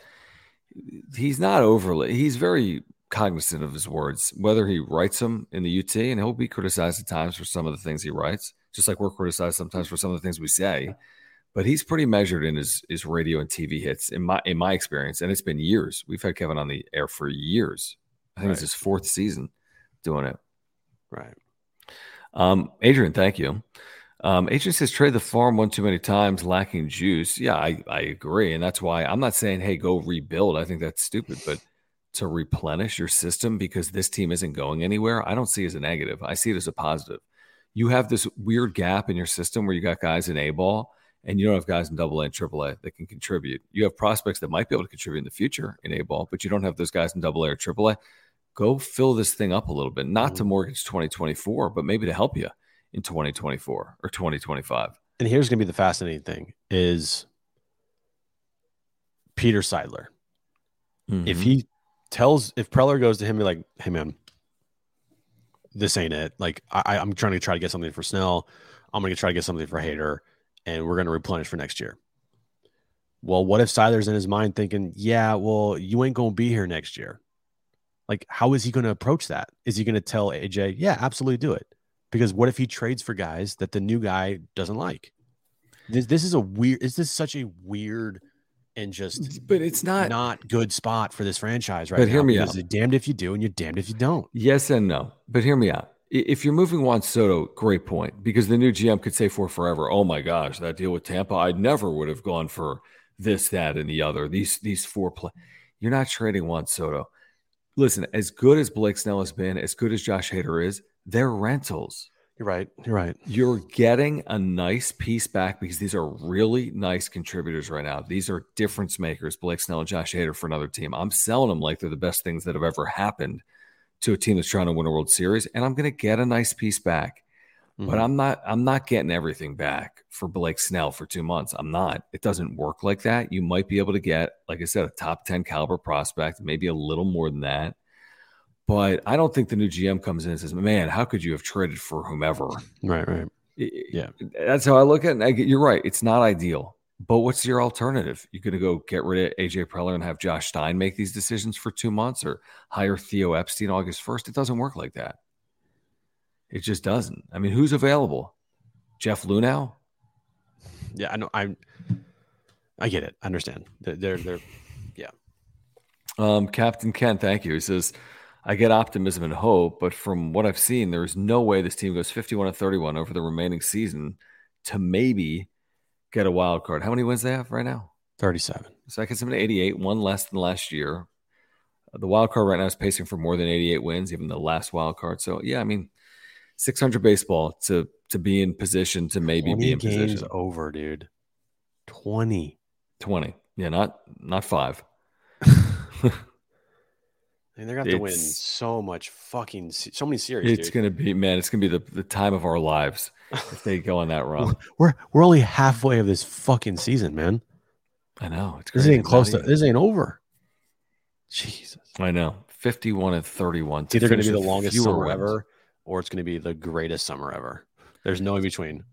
He's not overly. He's very cognizant of his words, whether he writes them in the UT, and he'll be criticized at times for some of the things he writes just like we're criticized sometimes for some of the things we say. But he's pretty measured in his his radio and TV hits in my in my experience, and it's been years. We've had Kevin on the air for years. I think right. it's his fourth season doing it. Right. Um, Adrian, thank you. Um, Adrian says trade the farm one too many times, lacking juice. Yeah, I, I agree. And that's why I'm not saying, hey, go rebuild. I think that's stupid. But to replenish your system because this team isn't going anywhere, I don't see as a negative. I see it as a positive. You have this weird gap in your system where you got guys in A ball and you don't have guys in double A and triple A that can contribute. You have prospects that might be able to contribute in the future in A ball, but you don't have those guys in double A or triple A. Go fill this thing up a little bit, not to mm-hmm. mortgage 2024, but maybe to help you in 2024 or 2025. And here's going to be the fascinating thing is Peter Seidler. Mm-hmm. If he tells, if Preller goes to him, be like, hey, man, this ain't it. Like, I, I'm trying to try to get something for Snell. I'm going to try to get something for Hader and we're going to replenish for next year. Well, what if Seidler's in his mind thinking, yeah, well, you ain't going to be here next year? Like, how is he going to approach that? Is he going to tell AJ, yeah, absolutely do it? Because what if he trades for guys that the new guy doesn't like? This, this is a weird, is this such a weird and just, but it's not, not good spot for this franchise right But now hear me out. You're damned if you do and you're damned if you don't. Yes and no. But hear me out if you're moving Juan Soto, great point because the new GM could say for forever, "Oh my gosh, that deal with Tampa, I never would have gone for this, that, and the other." These these four play, you're not trading Juan Soto. Listen, as good as Blake Snell has been, as good as Josh Hader is, they're rentals. You're right. You're right. You're getting a nice piece back because these are really nice contributors right now. These are difference makers, Blake Snell and Josh Hader for another team. I'm selling them like they're the best things that have ever happened to a team that's trying to win a World Series, and I'm going to get a nice piece back. Mm-hmm. But I'm not. I'm not getting everything back for Blake Snell for two months. I'm not. It doesn't work like that. You might be able to get, like I said, a top ten caliber prospect, maybe a little more than that. But I don't think the new GM comes in and says, "Man, how could you have traded for whomever?" Right. Right. Yeah. That's how I look at it. You're right. It's not ideal. But what's your alternative? You're going to go get rid of AJ Preller and have Josh Stein make these decisions for two months, or hire Theo Epstein August first? It doesn't work like that. It just doesn't. I mean, who's available? Jeff Luhnow? Yeah, I know. I I get it. I understand. They're they're yeah. Um, Captain Ken, thank you. He says, I get optimism and hope, but from what I've seen, there is no way this team goes 51 and 31 over the remaining season to maybe get a wild card. How many wins they have right now? 37. So that gets them to 88, one less than last year. The wild card right now is pacing for more than 88 wins, even the last wild card. So yeah, I mean, 600 baseball to to be in position to maybe be in games position. Over, dude. 20. 20. Yeah, not not five. And they're going to win so much fucking, so many series. It's going to be, man, it's going to be the, the time of our lives if they go on that run. we're, we're only halfway of this fucking season, man. I know. It's this ain't close to, this ain't over. Jesus. I know. 51 and 31. It's either going to be the longest summer ever or it's going to be the greatest summer ever. There's no in between.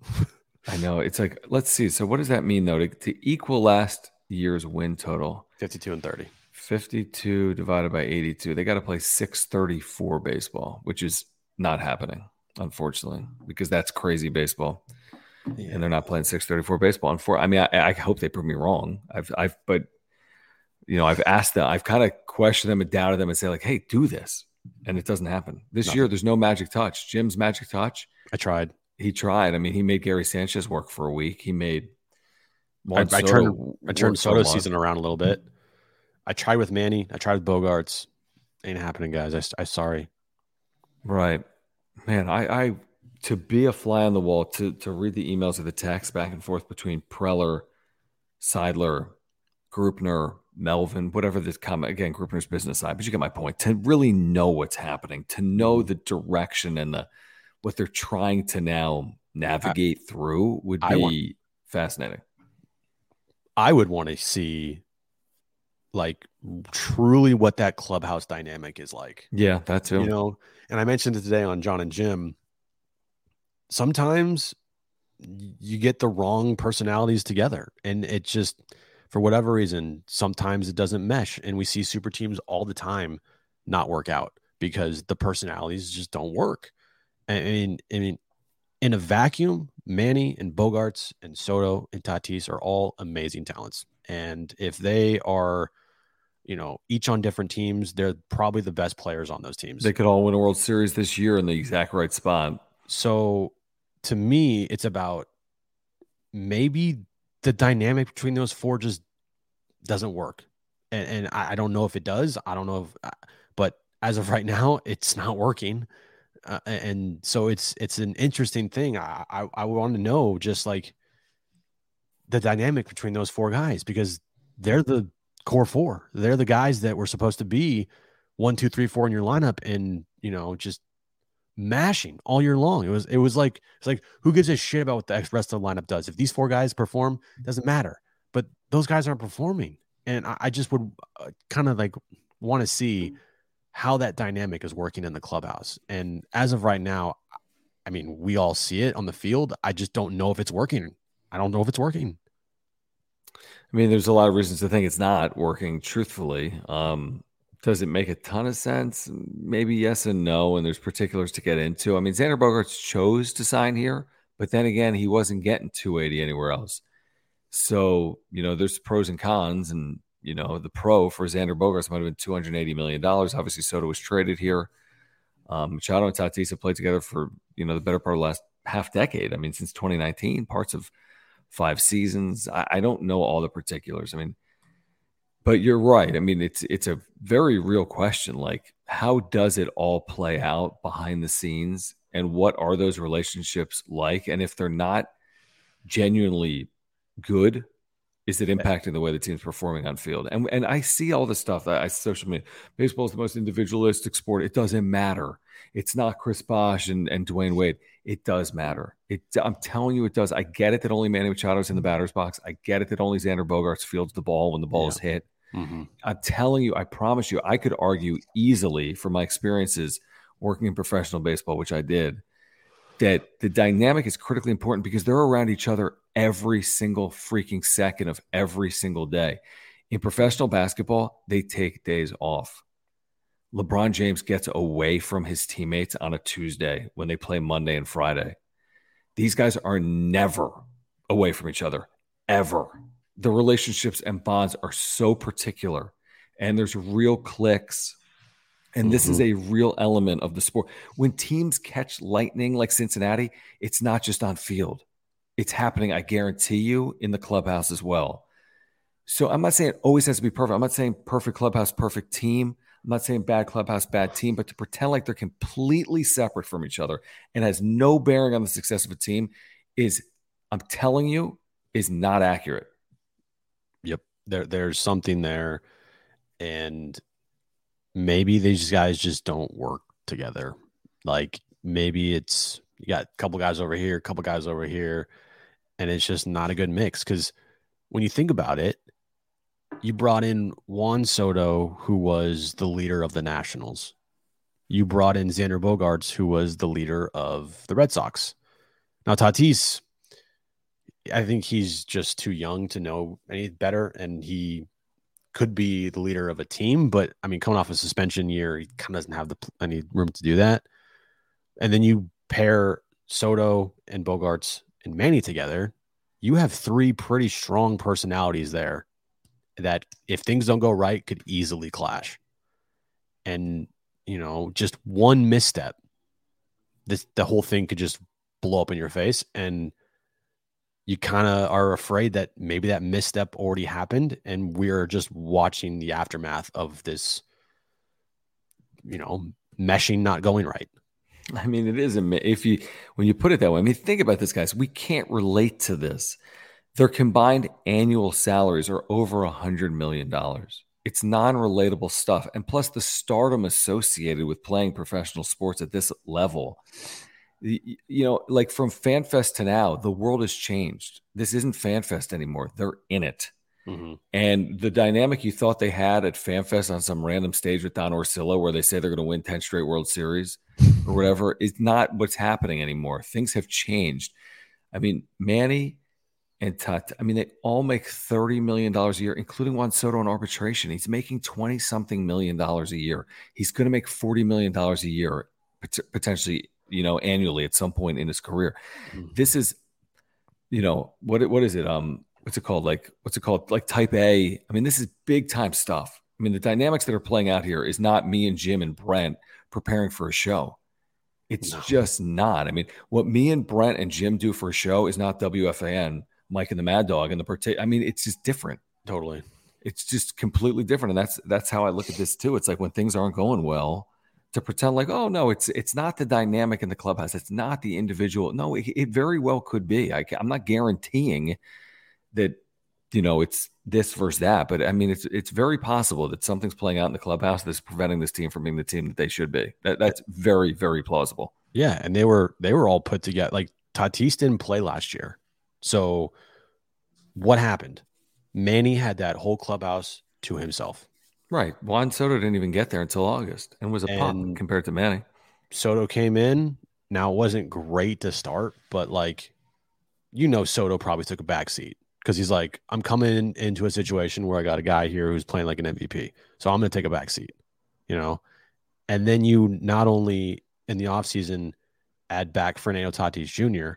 I know. It's like, let's see. So, what does that mean, though, to, to equal last year's win total? 52 and 30. 52 divided by 82. They got to play 634 baseball, which is not happening, unfortunately, because that's crazy baseball. Yeah. And they're not playing 634 baseball. And for, I mean, I, I, hope they prove me wrong. I've, I've, but, you know, I've asked them, I've kind of questioned them and doubted them and say, like, hey, do this. And it doesn't happen. This Nothing. year, there's no magic touch. Jim's magic touch. I tried. He tried. I mean, he made Gary Sanchez work for a week. He made, I, I, turned, I turned Soto's season around a little bit. I tried with Manny. I tried with Bogaerts. Ain't happening, guys. I, I sorry. Right, man. I, I to be a fly on the wall to to read the emails of the text back and forth between Preller, Seidler, Greupner, Melvin, whatever this comment again, Greupner's business side. But you get my point. To really know what's happening, to know the direction and the what they're trying to now navigate I, through would be want, fascinating. I would want to see like truly what that clubhouse dynamic is like. Yeah, that's it. You know, and I mentioned it today on John and Jim. Sometimes you get the wrong personalities together, and it just for whatever reason, sometimes it doesn't mesh, and we see super teams all the time not work out because the personalities just don't work. I mean, I mean, in a vacuum, Manny and Bogaerts and Soto and Tatis are all amazing talents. And if they are you know, each on different teams. They're probably the best players on those teams. They could all win a World Series this year in the exact right spot. So to me, it's about maybe the dynamic between those four just doesn't work. And, and I, I don't know if it does. I don't know if, uh, but as of right now, it's not working. Uh, and so it's it's an interesting thing. I, I I want to know just like the dynamic between those four guys because they're the core four. They're the guys that were supposed to be one, two, three, four in your lineup, and you know just mashing all year long. It was it was like it's like who gives a shit about what the rest of the lineup does? If these four guys perform, doesn't matter. But those guys aren't performing, and I, I just would uh, kind of like want to see how that dynamic is working in the clubhouse. And as of right now, I mean, we all see it on the field. I just don't know if it's working. I don't know if it's working. I mean, there's a lot of reasons to think it's not working, truthfully. Um, does it make a ton of sense? Maybe yes and no. And there's particulars to get into. I mean, Xander Bogaerts chose to sign here, but then again, he wasn't getting 280 anywhere else. So, you know, there's pros and cons. And, you know, the pro for Xander Bogaerts might have been $280 million. Obviously, Soto was traded here. Um, Machado and Tatis have played together for, you know, the better part of the last half decade. I mean, since 2019, parts of five seasons. I, I don't know all the particulars. I mean, but you're right. I mean, it's it's a very real question. Like, how does it all play out behind the scenes, and what are those relationships like? And if they're not genuinely good, is it impacting the way the team's performing on field? And and I see all the stuff that I social media. Baseball is the most individualistic sport. It doesn't matter. It's not Chris Bosh and, and Dwyane Wade. It does matter. It I'm telling you, it does. I get it that only Manny Machado's in the batter's box. I get it that only Xander Bogaerts fields the ball when the ball yeah. is hit. Mm-hmm. I'm telling you, I promise you, I could argue easily from my experiences working in professional baseball, which I did, that the dynamic is critically important because they're around each other every single freaking second of every single day. In professional basketball, they take days off. LeBron James gets away from his teammates on a Tuesday when they play Monday and Friday. These guys are never away from each other, ever the relationships and bonds are so particular and there's real clicks and this mm-hmm. is a real element of the sport when teams catch lightning like cincinnati it's not just on field it's happening i guarantee you in the clubhouse as well. So i'm not saying it always has to be perfect. I'm not saying perfect clubhouse perfect team. I'm not saying bad clubhouse bad team but to pretend like they're completely separate from each other and has no bearing on the success of a team is i'm telling you is not accurate. Yep. there there's something there. And maybe these guys just don't work together. Like maybe it's you got a couple guys over here a couple guys over here and it's just not a good mix because when you think about it you brought in juan soto who was the leader of the nationals you brought in xander Bogaerts, who was the leader of the red sox now tatis I think he's just too young to know any better, and he could be the leader of a team. But I mean, coming off a suspension year, he kind of doesn't have the any room to do that. And then you pair Soto and Bogaerts and Manny together, you have three pretty strong personalities there that, if things don't go right, could easily clash. And you know, just one misstep, this the whole thing could just blow up in your face and you kind of are afraid that maybe that misstep already happened and we're just watching the aftermath of this you know meshing not going right i mean it is if you when you put it that way i mean think about this guys we can't relate to this their combined annual salaries are over a hundred million dollars it's non-relatable stuff and plus the stardom associated with playing professional sports at this level you know, like from FanFest to now, the world has changed. This isn't FanFest anymore. They're in it. Mm-hmm. And the dynamic you thought they had at FanFest on some random stage with Don Orsillo, where they say they're going to win 10 straight World Series or whatever, is not what's happening anymore. Things have changed. I mean, Manny and Tut, I mean, they all make $30 million a year, including Juan Soto in arbitration. He's making 20 something million dollars a year. He's going to make $40 million a year, potentially you know, annually at some point in his career. Mm-hmm. This is, you know, what what is it? Um, what's it called? Like, what's it called? Like type A. I mean, this is big time stuff. I mean, the dynamics that are playing out here is not me and Jim and Brent preparing for a show. It's No. just not. I mean, what me and Brent and Jim do for a show is not WFAN, Mike and the Mad Dog and the partic- I mean, it's just different. Totally. It's just completely different, and that's that's how I look at this too. It's like when things aren't going well, to pretend like, oh no, it's it's not the dynamic in the clubhouse. It's not the individual. No, it, it very well could be. I, am not guaranteeing that you know it's this versus that, but I mean, it's it's very possible that something's playing out in the clubhouse that's preventing this team from being the team that they should be. That, that's very very plausible. Yeah, and they were they were all put together. Like Tatis didn't play last year, so what happened? Manny had that whole clubhouse to himself. Right. Juan Soto didn't even get there until August and was a And- compared to Manny. Soto came in. Now it wasn't great to start, but like you know, Soto probably took a back seat because he's like, I'm coming into a situation where I got a guy here who's playing like an MVP, so I'm going to take a back seat, you know. And then you not only in the offseason add back Fernando Tatis Jr.,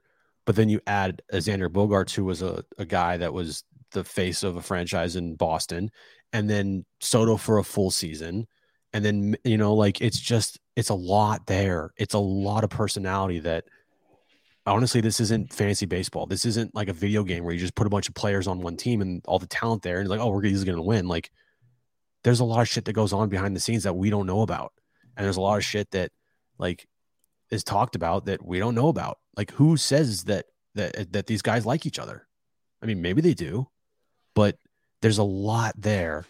but then you add a Xander Bogaerts, who was a, a guy that was the face of a franchise in Boston, and then Soto for a full season. And then, you know, like it's just, it's a lot there. It's a lot of personality that honestly, this isn't fantasy baseball. This isn't like a video game where you just put a bunch of players on one team and all the talent there and like, oh, we're he's going to win. Like, there's a lot of shit that goes on behind the scenes that we don't know about, and there's a lot of shit that like is talked about that we don't know about. Like, who says that that that these guys like each other? I mean, maybe they do, but there's a lot there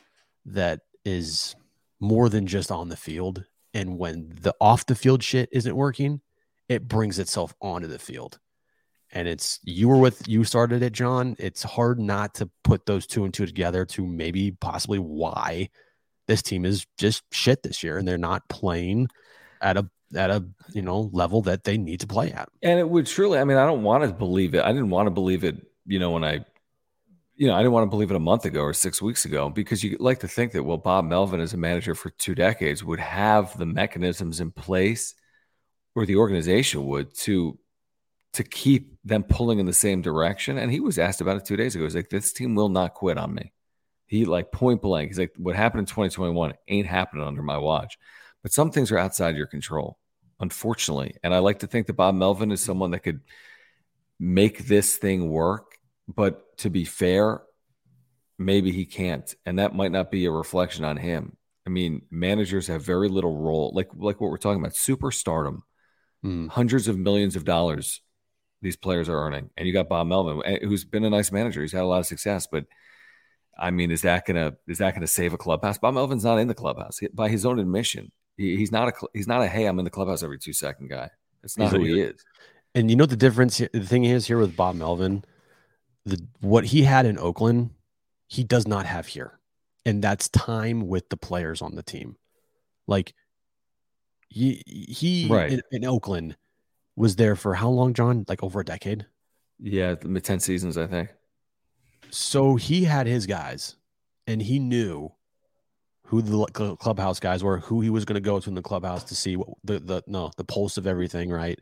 that is more than just on the field. And when the off the field shit isn't working, it brings itself onto the field. And it's you were with you started it, John. It's hard not to put those two and two together to maybe possibly why this team is just shit this year and they're not playing at a at a you know level that they need to play at. And it would truly, I mean, I don't want to believe it. I didn't want to believe it, you know, when I, you know, I didn't want to believe it a month ago or six weeks ago because you like to think that, well, Bob Melvin, as a manager for two decades, would have the mechanisms in place or the organization would to to keep them pulling in the same direction. And he was asked about it two days ago. He's like, this team will not quit on me. He like point blank. He's like, what happened in 2021 ain't happening under my watch. But some things are outside your control, unfortunately. And I like to think that Bob Melvin is someone that could make this thing work. But to be fair, maybe he can't. And that might not be a reflection on him. I mean, managers have very little role, like like what we're talking about, superstardom, Mm. hundreds of millions of dollars these players are earning. And you got Bob Melvin, eh, who's been a nice manager. He's had a lot of success, but I mean, is that gonna is that gonna save a clubhouse? Bob Melvin's not in the clubhouse by his own admission. He, he's not a he's not a hey, I'm in the clubhouse every two second guy. That's not He's who he is. And you know the difference. The thing is here with Bob Melvin, the what he had in Oakland, he does not have here, and that's time with the players on the team. Like he he Right. in, in Oakland was there for how long, John? Like over a decade. Yeah, ten seasons, I think. So he had his guys, and he knew who the clubhouse guys were, who he was going to go to in the clubhouse to see what the the no the pulse of everything, right?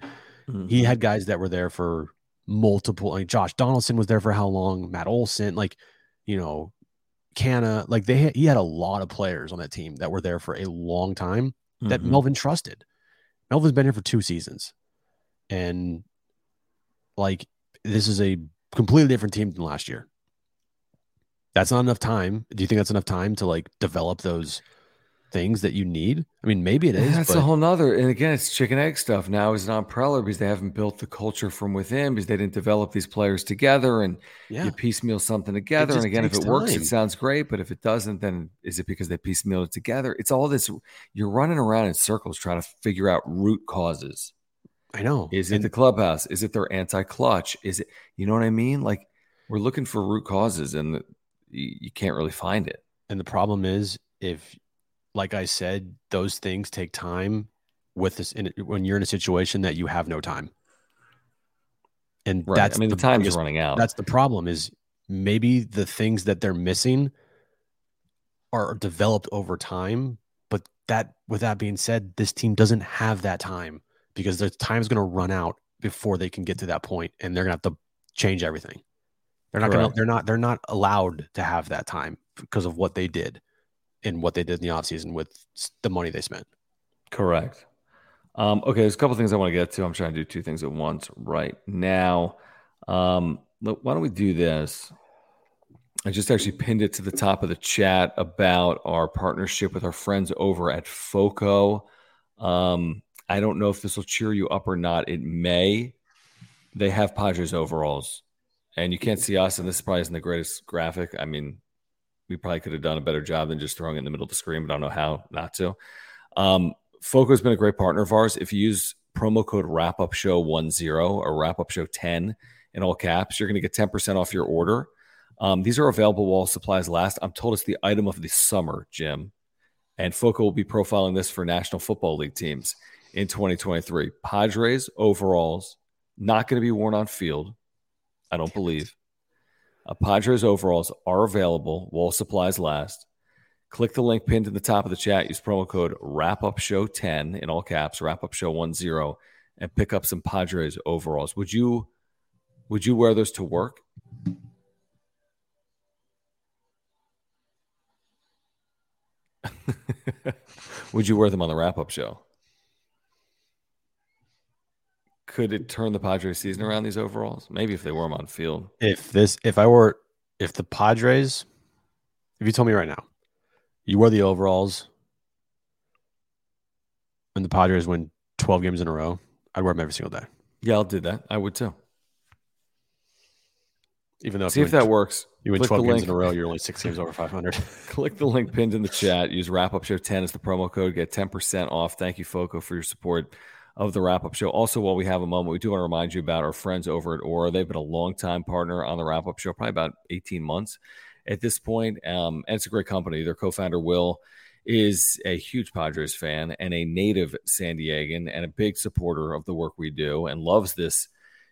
He mm-hmm. had guys that were there for multiple. Like Josh Donaldson was there for how long? Matt Olson, like you know, Canha, like they had, he had a lot of players on that team that were there for a long time that Mhm. Melvin trusted. Melvin's been here for two seasons, and like this is a completely different team than last year. That's not enough time. Do you think that's enough time to like develop those things that you need? I mean, maybe it is. That's but a whole nother. And again, it's chicken egg stuff. Now is on Preller because they haven't built the culture from within because they didn't develop these players together and yeah, you piecemeal something together. And again, if it works, it sounds great. But if it doesn't, then is it because they piecemeal it together? It's all this. You're running around in circles trying to figure out root causes. I know. Is it And- the clubhouse? Is it their anti-clutch? Is it you know what I mean? Like we're looking for root causes and you can't really find it. And the problem is, if, like I said, those things take time with this in, when you're in a situation that you have no time. And Right. that's I mean, the, the time's biggest- running out. That's the problem is maybe the things that they're missing are developed over time. But that, with that being said, this team doesn't have that time because their time's going to run out before they can get to that point, and they're going to have to change everything. They're not going to. They're not. They're not allowed to have that time because of what they did and what they did in the offseason with the money they spent. Correct. Um, okay, there's a couple things I want to get to. I'm trying to do two things at once right now. Um, look, why don't we do this? I just actually pinned it to the top of the chat about our partnership with our friends over at FOCO. Um, I don't know if this will cheer you up or not. It may. They have Padres overalls, and you can't see us, and this probably isn't the greatest graphic. I mean, we probably could have done a better job than just throwing it in the middle of the screen, but I don't know how not to. Um, FOCO has been a great partner of ours. If you use promo code wrap up show 10 or wrap up show 10 in all caps, you're going to get 10% off your order. Um, these are available while supplies last. I'm told it's the item of the summer, Jim. And FOCO will be profiling this for National Football League teams in 2023. Padres overalls, not going to be worn on field, I don't believe. Uh, Padres overalls are available while supplies last. Click the link pinned to the top of the chat. Use promo code Wrap Up Show 10 in all caps, Wrap Up Show 10, and pick up some Padres overalls. Would you would you wear those to work? would you wear them on the wrap up show? Could it turn the Padres season around these overalls? Maybe if they wore them on field. If this, if I were, if the Padres, if you told me right now, you wear the overalls, and the Padres win 12 games in a row, I'd wear them every single day. Yeah, I'll do that. I would too. Even though see if that works. You win 12 games link. in a row, you're only six games over 500. Click the link pinned in the chat. Use wrap up show 10 as the promo code. Get 10% off. Thank you, Foco, for your support of the wrap up show. Also, while we have a moment, we do want to remind you about our friends over at Ora. They've been a long time partner on the wrap up show, probably about 18 months at this point. Um, and it's a great company. Their co founder, Will, is a huge Padres fan and a native San Diegan and a big supporter of the work we do and loves this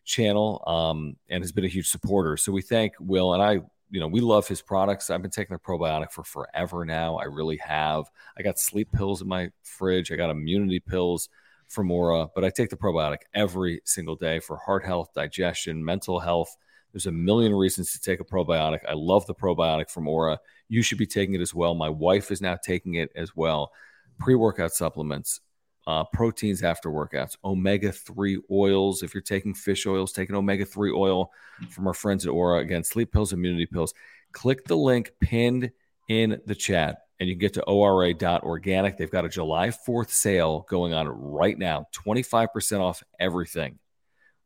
channel um, and has been a huge supporter. So we thank Will and I. You know, we love his products. I've been taking their probiotic for forever now. I really have. I got sleep pills in my fridge. I got immunity pills from Ora, but I take the probiotic every single day for heart health, digestion, mental health. There's a million reasons to take a probiotic. I love the probiotic from Ora. You should be taking it as well. My wife is now taking it as well. Pre workout supplements, uh, proteins after workouts, omega 3 oils. If you're taking fish oils, take an omega 3 oil from our friends at Ora. Again, sleep pills, immunity pills. Click the link pinned in the chat and you can get to ora.organic. They've got a July 4th sale going on right now 25% off everything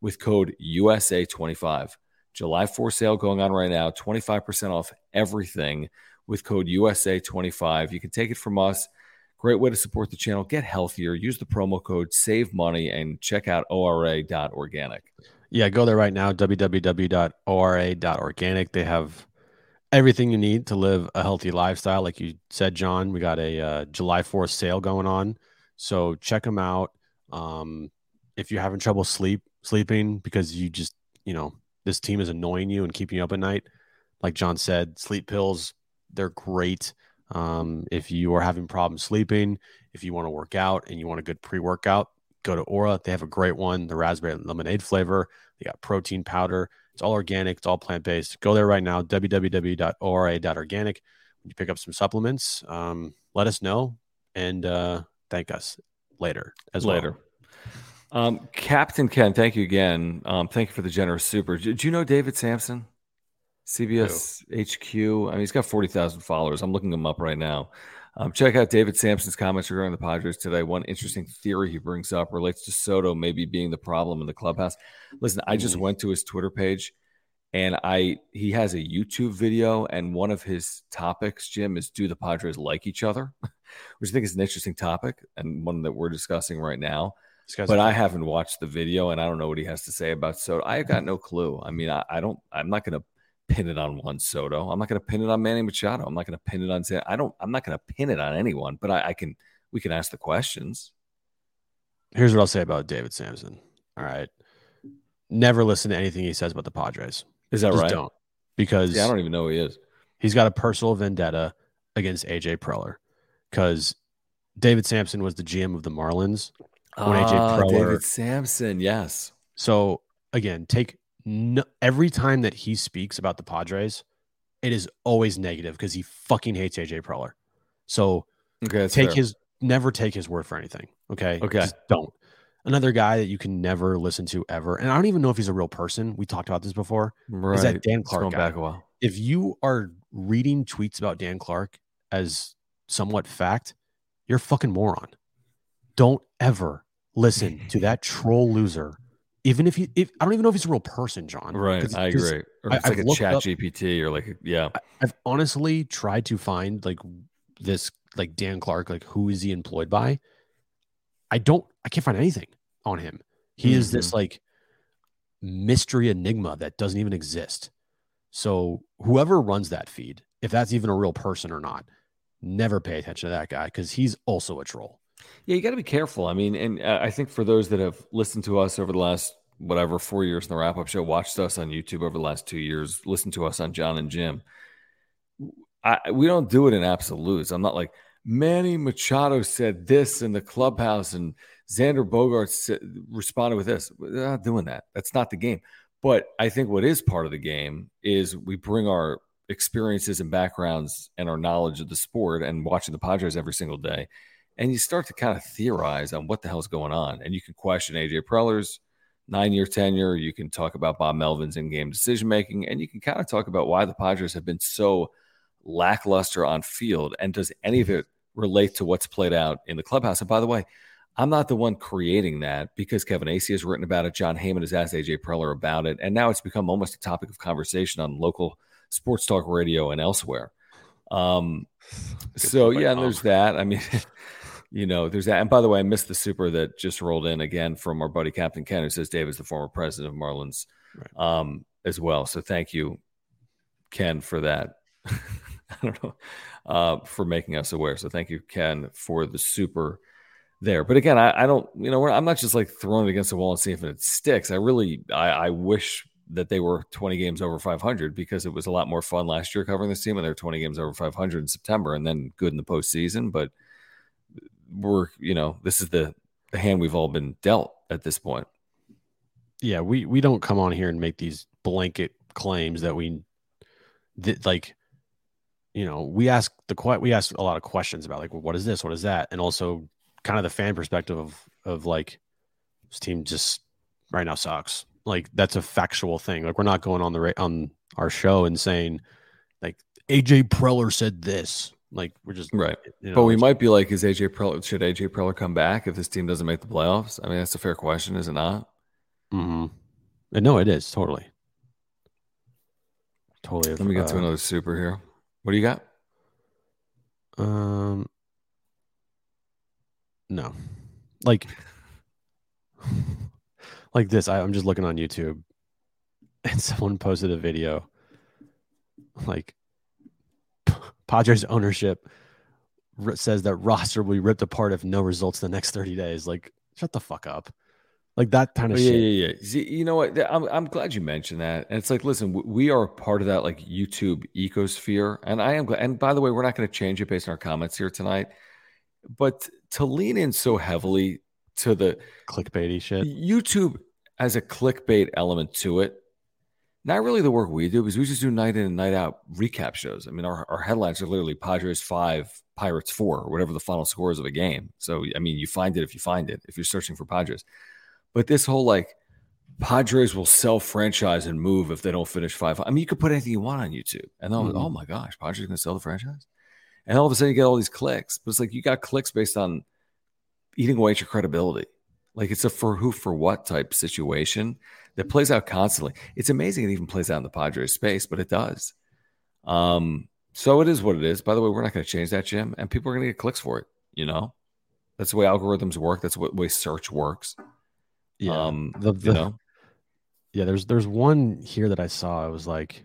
with code USA25. July 4th sale going on right now 25% off everything with code USA25. You can take it from us. Great way to support the channel. Get healthier. Use the promo code Save Money and check out ora.organic. Yeah, go there right now. www.ora.organic. They have everything you need to live a healthy lifestyle. Like you said, John, we got a uh, July 4th sale going on. So check them out. Um, if you're having trouble sleep sleeping because you just, you know, this team is annoying you and keeping you up at night, like John said, sleep pills, they're great. Um, if you are having problems sleeping, if you want to work out and you want a good pre workout, go to Ora. They have a great one, the raspberry lemonade flavor. They got protein powder. It's all organic. It's all plant based. Go there right now, www.ora.organic. When you pick up some supplements, um, let us know and uh, thank us later as later. Well. Um, Captain Ken, thank you again. Um, thank you for the generous super. Do, do you know David Samson? CBS Who? HQ. I mean, he's got 40,000 followers. I'm looking him up right now. Um, check out David Samson's comments regarding the Padres today. One interesting theory he brings up relates to Soto maybe being the problem in the clubhouse. Listen, I just mm. went to his Twitter page and I he has a YouTube video and one of his topics, Jim, is do the Padres like each other? Which I think is an interesting topic and one that we're discussing right now. But I haven't watched the video and I don't know what he has to say about Soto. I got no clue. I mean, I, I don't I'm not gonna pin it on Juan Soto. I'm not going to pin it on Manny Machado. I'm not going to pin it on. I don't. I'm not going to pin it on anyone. But I, I, can. We can ask the questions. Here's what I'll say about David Samson. All right, never listen to anything he says about the Padres. Is that Just right? Don't because yeah, I don't even know who he is. He's got a personal vendetta against AJ Preller because David Samson was the GM of the Marlins when AJ ah, Preller. David Samson, yes. So again, take no, every time that he speaks about the Padres, it is always negative because he fucking hates AJ Preller. So okay, take fair. his never take his word for anything. Okay. Okay. Just don't. Another guy that you can never listen to ever. And I don't even know if he's a real person. We talked about this before. Right. Is that Dan Clark going back a while. If you are reading tweets about Dan Clark as somewhat fact, you're a fucking moron. Don't ever listen to that troll loser. Even if you, if I don't even know if he's a real person, John. Right. I agree. Or I- it's like I've a chat up- GPT or like, yeah. I've honestly tried to find like this like Dan Clark, like who is he employed by? I don't I can't find anything on him. He is this mm-hmm. like mystery enigma that doesn't even exist. So whoever runs that feed, if that's even a real person or not, never pay attention to that guy because he's also a troll. Yeah, you got to be careful. I mean, and uh, I think for those that have listened to us over the last whatever four years in the wrap up show, watched us on YouTube over the last two years, listened to us on John and Jim. I, we don't do it in absolutes. I'm not like Manny Machado said this in the clubhouse and Xander Bogaerts said, responded with this. We're not doing that. That's not the game. But I think what is part of the game is we bring our experiences and backgrounds and our knowledge of the sport and watching the Padres every single day and you start to kind of theorize on what the hell's going on. And you can question AJ Preller's nine year tenure. You can talk about Bob Melvin's in game decision making, and you can kind of talk about why the Padres have been so lackluster on field. And does any of it relate to what's played out in the clubhouse? And by the way, I'm not the one creating that because Kevin Acee has written about it. Jon Heyman has asked AJ Preller about it. And now it's become almost a topic of conversation on local sports talk radio and elsewhere. Um, so, yeah, and there's that. I mean, you know, there's that. And by the way, I missed the super that just rolled in again from our buddy Captain Ken, who says Dave is the former president of Marlins um, as well. So thank you, Ken, for that. I don't know, uh, for making us aware. So thank you, Ken, for the super there. But again, I, I don't, you know, we're, I'm not just like throwing it against the wall and seeing if it sticks. I really, I, I wish that they were 20 games over 500 because it was a lot more fun last year covering this team and they're 20 games over 500 in September and then good in the postseason. But we're, you know, this is the, the hand we've all been dealt at this point. Yeah, we we don't come on here and make these blanket claims that we that like you know, we ask the que- we ask a lot of questions about like well, what is this, what is that? And also kind of the fan perspective of of like this team just right now sucks. Like that's a factual thing. Like we're not going on the on our show and saying like AJ Preller said this. Like we're just Right. you know, but we might be like, is AJ Preller, should AJ Preller come back if this team doesn't make the playoffs? I mean, that's a fair question, is it not? Mm-hmm. And no, it is totally. Totally. Let me get to uh, another super here. What do you got? Um, no, like, like this. I, I'm just looking on YouTube, and someone posted a video, like, Padres ownership says that roster will be ripped apart if no results in the next 30 days. Like, shut the fuck up. Like that kind Oh, of yeah, shit. yeah, yeah. See, you know what? I'm, I'm glad you mentioned that. And it's like, listen, we are part of that like YouTube ecosphere. And I am glad. And by the way, we're not going to change it based on our comments here tonight. But to lean in so heavily to the Clickbaity shit. YouTube as a clickbait element to it, not really the work we do because we just do night in and night out recap shows. I mean, our, our headlines are literally Padres five, Pirates four, or whatever the final score is of a game. So, I mean, you find it if you find it, if you're searching for Padres. But this whole like Padres will sell franchise and move if they don't finish five. I mean, you could put anything you want on YouTube, and then Mhm. oh my gosh, Padres going to sell the franchise, and all of a sudden you get all these clicks. But it's like you got clicks based on eating away at your credibility. Like it's a for who for what type situation that plays out constantly. It's amazing it even plays out in the Padres space, but it does. Um, so it is what it is. By the way, we're not going to change that, Jim, and people are going to get clicks for it. You know, that's the way algorithms work. That's what way search works. Yeah. Um, the, you know, Yeah, there's there's one here that I saw. I was like,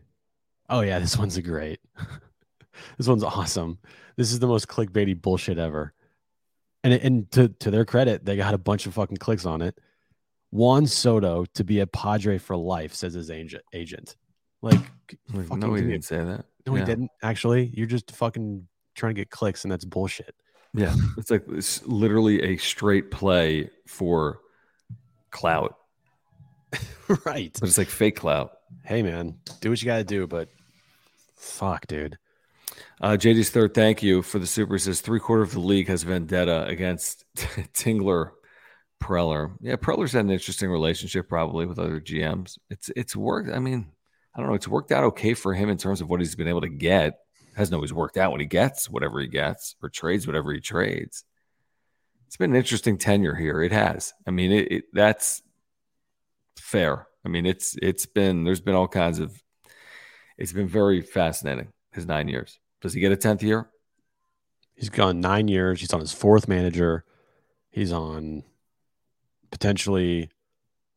oh yeah, this one's a great. this one's awesome. This is the most clickbaity bullshit ever. And and to to their credit, they got a bunch of fucking clicks on it. Juan Soto to be a Padre for life, says his agent. Agent, like, like, no, we give me a- didn't say that. no, yeah. he didn't actually. You're just fucking trying to get clicks, and that's bullshit. Yeah, it's like it's literally a straight play for clout, right. but it's like fake clout. Hey man, do what you got to do, but fuck, dude. Uh, JD's third, thank you for the super. Says three quarter of the league has vendetta against Tingler Preller. Yeah, Preller's had an interesting relationship probably with other GMs. It's it's worked. I mean, I don't know. It's worked out okay for him in terms of what he's been able to get. Hasn't always worked out when he gets whatever he gets or trades whatever he trades. It's been an interesting tenure here. It has. I mean, it, it that's fair. I mean, it's it's been there's been all kinds of. It's been very fascinating. His nine years. Does he get a tenth year? He's gone nine years. He's on his fourth manager. He's on potentially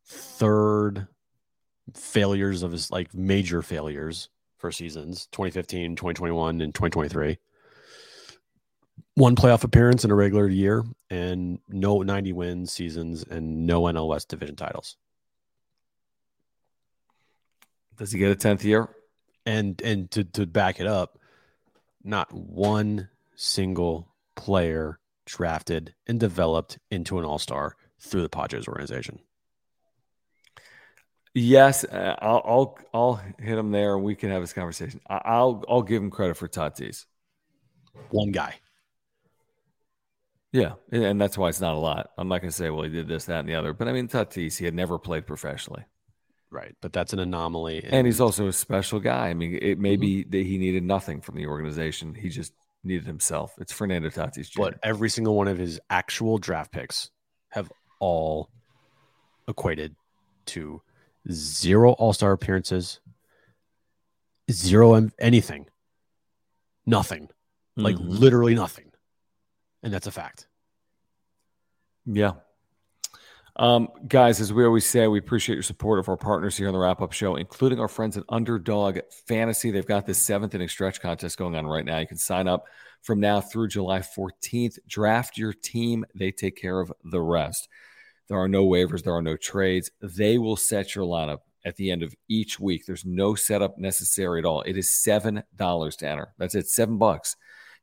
third failures of his like major failures for seasons 2015, 2021, and 2023. One playoff appearance in a regular year and no 90 win seasons and no NL West division titles. Does he get a 10th year? And and to, to back it up, not one single player drafted and developed into an all-star through the Padres organization. Yes, uh, I'll, I'll I'll hit him there, and we can have this conversation. I, will I'll give him credit for Tatis. One guy. Yeah, and that's why it's not a lot. I'm not going to say, well, he did this, that, and the other. But I mean, Tatis, he had never played professionally. Right, but that's an anomaly. And, and he's also a special guy. I mean, it may mm-hmm. be that he needed nothing from the organization. He just needed himself. It's Fernando Tatis Jr. But every single one of his actual draft picks have all equated to zero All Star appearances, zero anything, nothing, mm-hmm. like literally nothing, and that's a fact. Yeah. Um, guys, as we always say, we appreciate your support of our partners here on the wrap up show, including our friends at Underdog Fantasy. They've got this seventh inning stretch contest going on right now. You can sign up from now through July 14th. Draft your team, they take care of the rest. There are no waivers, there are no trades. They will set your lineup at the end of each week. There's no setup necessary at all. It is $7 to enter. That's it, seven bucks.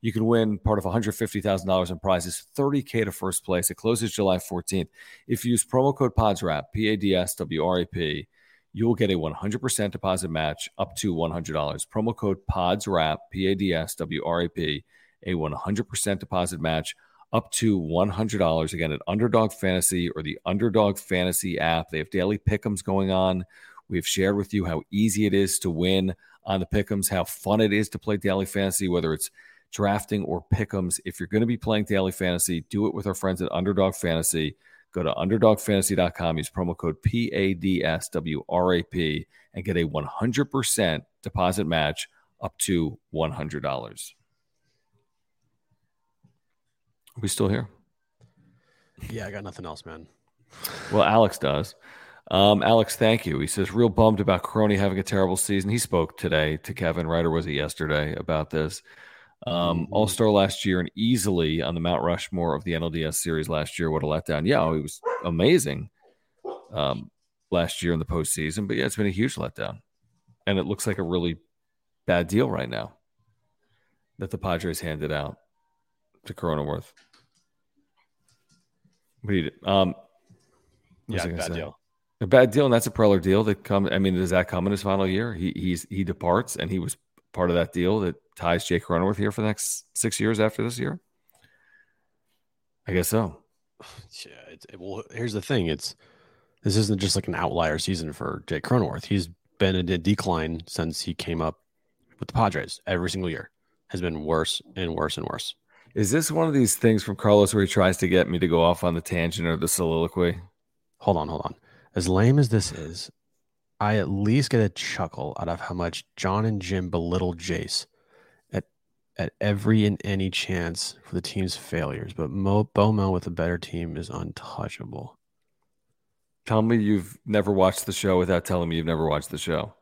You can win part of $150,000 in prizes, 30K to first place. It closes July 14th. If you use promo code PADSWRAP, P A D S W R A P, you will get a 100% deposit match up to $100. Promo code PADSWRAP, P A D S W R A P, a 100% deposit match up to $100 again at Underdog Fantasy or the Underdog Fantasy app. They have daily pick'ems going on. We've shared with you how easy it is to win on the pick'ems, how fun it is to play daily fantasy, whether it's drafting or pick'ems. If you're going to be playing daily fantasy, do it with our friends at Underdog Fantasy. Go to underdogfantasy.com, use promo code PADSWRAP, and get a 100% deposit match up to $100. Are we still here? Yeah, I got nothing else, man. Well, Alex does. Um, Alex, thank you. He says, real bummed about Crony having a terrible season. He spoke today to Kevin, right? Or was it yesterday about this? Um, mm-hmm. All star last year and easily on the Mount Rushmore of the NLDS series last year. What a letdown. Yeah, he was amazing um, last year in the postseason. But yeah, it's been a huge letdown. And it looks like a really bad deal right now that the Padres handed out to Cronenworth. What do you do? Um, yeah, bad say? deal. A bad deal, and that's a Preller deal that come. I mean, does that come in his final year? He he's he departs, and he was part of that deal that ties Jake Cronenworth here for the next six years after this year. I guess so. Yeah. It, well, here's the thing. It's this isn't just like an outlier season for Jake Cronenworth. He's been in a decline since he came up with the Padres. Every single year has been worse and worse and worse. Is this one of these things from Carlos where he tries to get me to go off on the tangent or the soliloquy? Hold on, hold on. As lame as this is, I at least get a chuckle out of how much John and Jim belittle Jayce at at every and any chance for the team's failures. But Mo Bomo with a better team is untouchable. Tell me you've never watched the show without telling me you've never watched the show.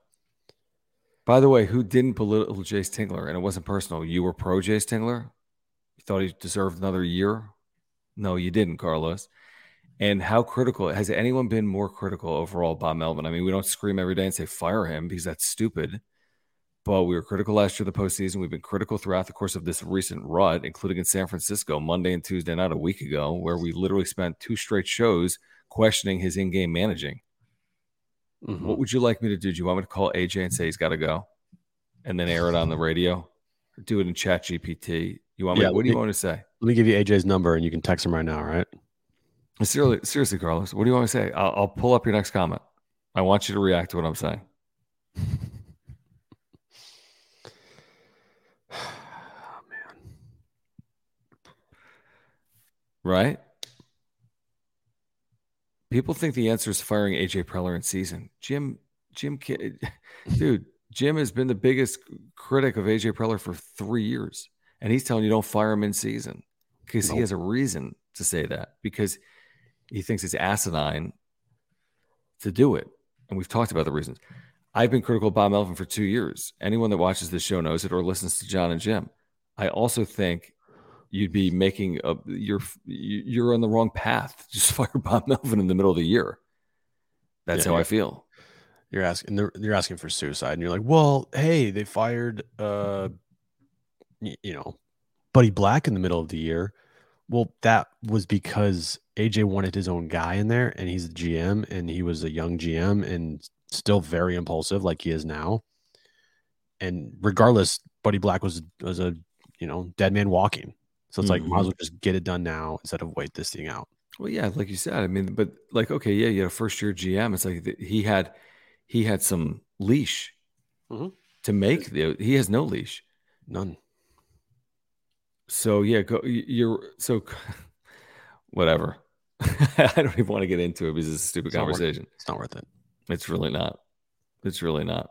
By the way, who didn't belittle Jayce Tingler? And it wasn't personal. You were pro Jayce Tingler? You thought he deserved another year? No, you didn't, Carlos. And how critical has anyone been more critical overall Bob Melvin? I mean, we don't scream every day and say fire him because that's stupid. But we were critical last year, the postseason. We've been critical throughout the course of this recent rut, including in San Francisco Monday and Tuesday night a week ago, where we literally spent two straight shows questioning his in-game managing. Mm-hmm. What would you like me to do? Do you want me to call AJ and say he's got to go, and then air it on the radio? do it in Chat GPT. You want me? Yeah, what do you me- want to say? Let me give you AJ's number and you can text him right now, right? Seriously, seriously, Carlos, what do you want me to say? I'll, I'll pull up your next comment. I want you to react to what I'm saying. Man, Right? People think the answer is firing AJ Preller in season. Jim, Jim, dude, Jim has been the biggest critic of AJ Preller for three years, and he's telling you don't fire him in season because he has a reason to say that because he thinks it's asinine to do it. And we've talked about the reasons. I've been critical of Bob Melvin for two years. Anyone that watches this show knows it or listens to John and Jim. I also think you'd be making a you're you're on the wrong path. Just fire Bob Melvin in the middle of the year. That's Yeah, how. I feel. You're asking you're asking for suicide, and you're like, well, hey, they fired uh you know, Buddy Black in the middle of the year. Well, that was because AJ wanted his own guy in there, and he's the GM, and he was a young GM and still very impulsive, like he is now. And regardless, Buddy Black was was a you know dead man walking. So it's like might as well just get it done now instead of wait this thing out. Well, yeah, like you said. I mean, but like, okay, yeah, you a first year GM. It's like he had he had some leash Mhm. to make the. He has no leash. None. So yeah, go. You're so whatever. I don't even want to get into it because it's a stupid It's not worth- conversation. It's not worth it. It's really not. It's really not.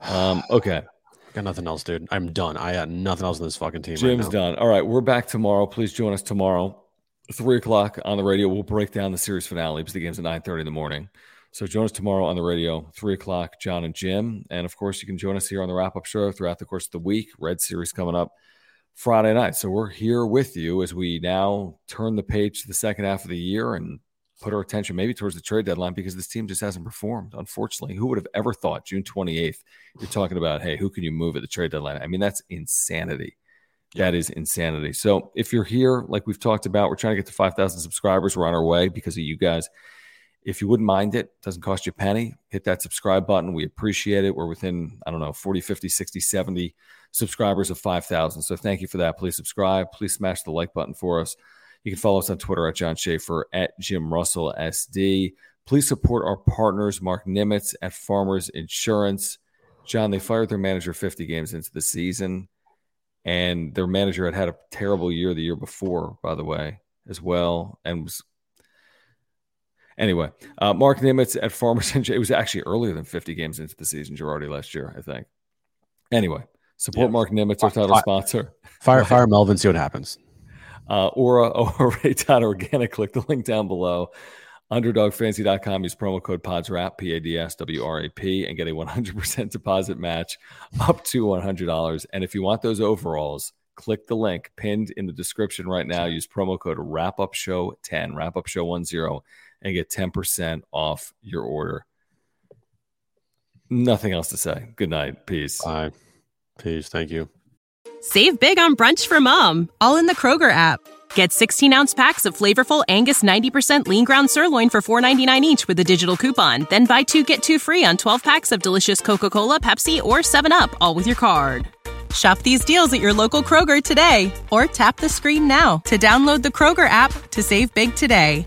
Um, okay. Got nothing else, dude. I'm done. I got nothing else in this fucking team. right Jim's now. done. All right, we're back tomorrow. Please join us tomorrow, three o'clock on the radio. We'll break down the series finale because the game's at nine thirty in the morning. So join us tomorrow on the radio, three o'clock. John and Jim, and of course you can join us here on the wrap up show throughout the course of the week. Red Series coming up Friday night. So we're here with you as we now turn the page to the second half of the year and put our attention maybe towards the trade deadline because this team just hasn't performed. Unfortunately, who would have ever thought June twenty eighth? You're talking about, hey, who can you move at the trade deadline? I mean, that's insanity. That is insanity. So if you're here, like we've talked about, we're trying to get to 5,000 subscribers. We're on our way because of you guys. If you wouldn't mind it, doesn't cost you a penny. Hit that subscribe button. We appreciate it. We're within, I don't know, 40, 50, 60, 70 subscribers of 5,000. So thank you for that. Please subscribe. Please smash the like button for us. You can follow us on Twitter at John Schaefer, at Jim Russell SD. Please support our partners, Marc Nimetz at Farmers Insurance. John, they fired their manager 50 games into the season, and their manager had had a terrible year the year before, by the way, as well, and was Anyway, uh, Marc Nimetz at Farmers. It was actually earlier than 50 games into the season, Girardi last year, I think. Anyway, support yeah. Marc Nimetz, our title fire, sponsor. Fire, fire Melvin, see what happens. Uh, Ora, Organic. Click the link down below. UnderdogFancy.com. Use promo code PADSWRAP, P A D S W R A P, and get a 100% deposit match up to $100. And if you want those overalls, click the link pinned in the description right now. Use promo code WRAPUPSHOW10, WRAPUPSHOW10 and get 10% off your order. Nothing else to say. Good night. Peace. Bye. Peace. Thank you. Save big on brunch for mom, all in the Kroger app. Get 16 ounce packs of flavorful Angus 90% lean ground sirloin for $4.99 each with a digital coupon. Then buy two get two free on 12 packs of delicious Coca Cola, Pepsi, or 7UP, all with your card. Shop these deals at your local Kroger today or tap the screen now to download the Kroger app to save big today.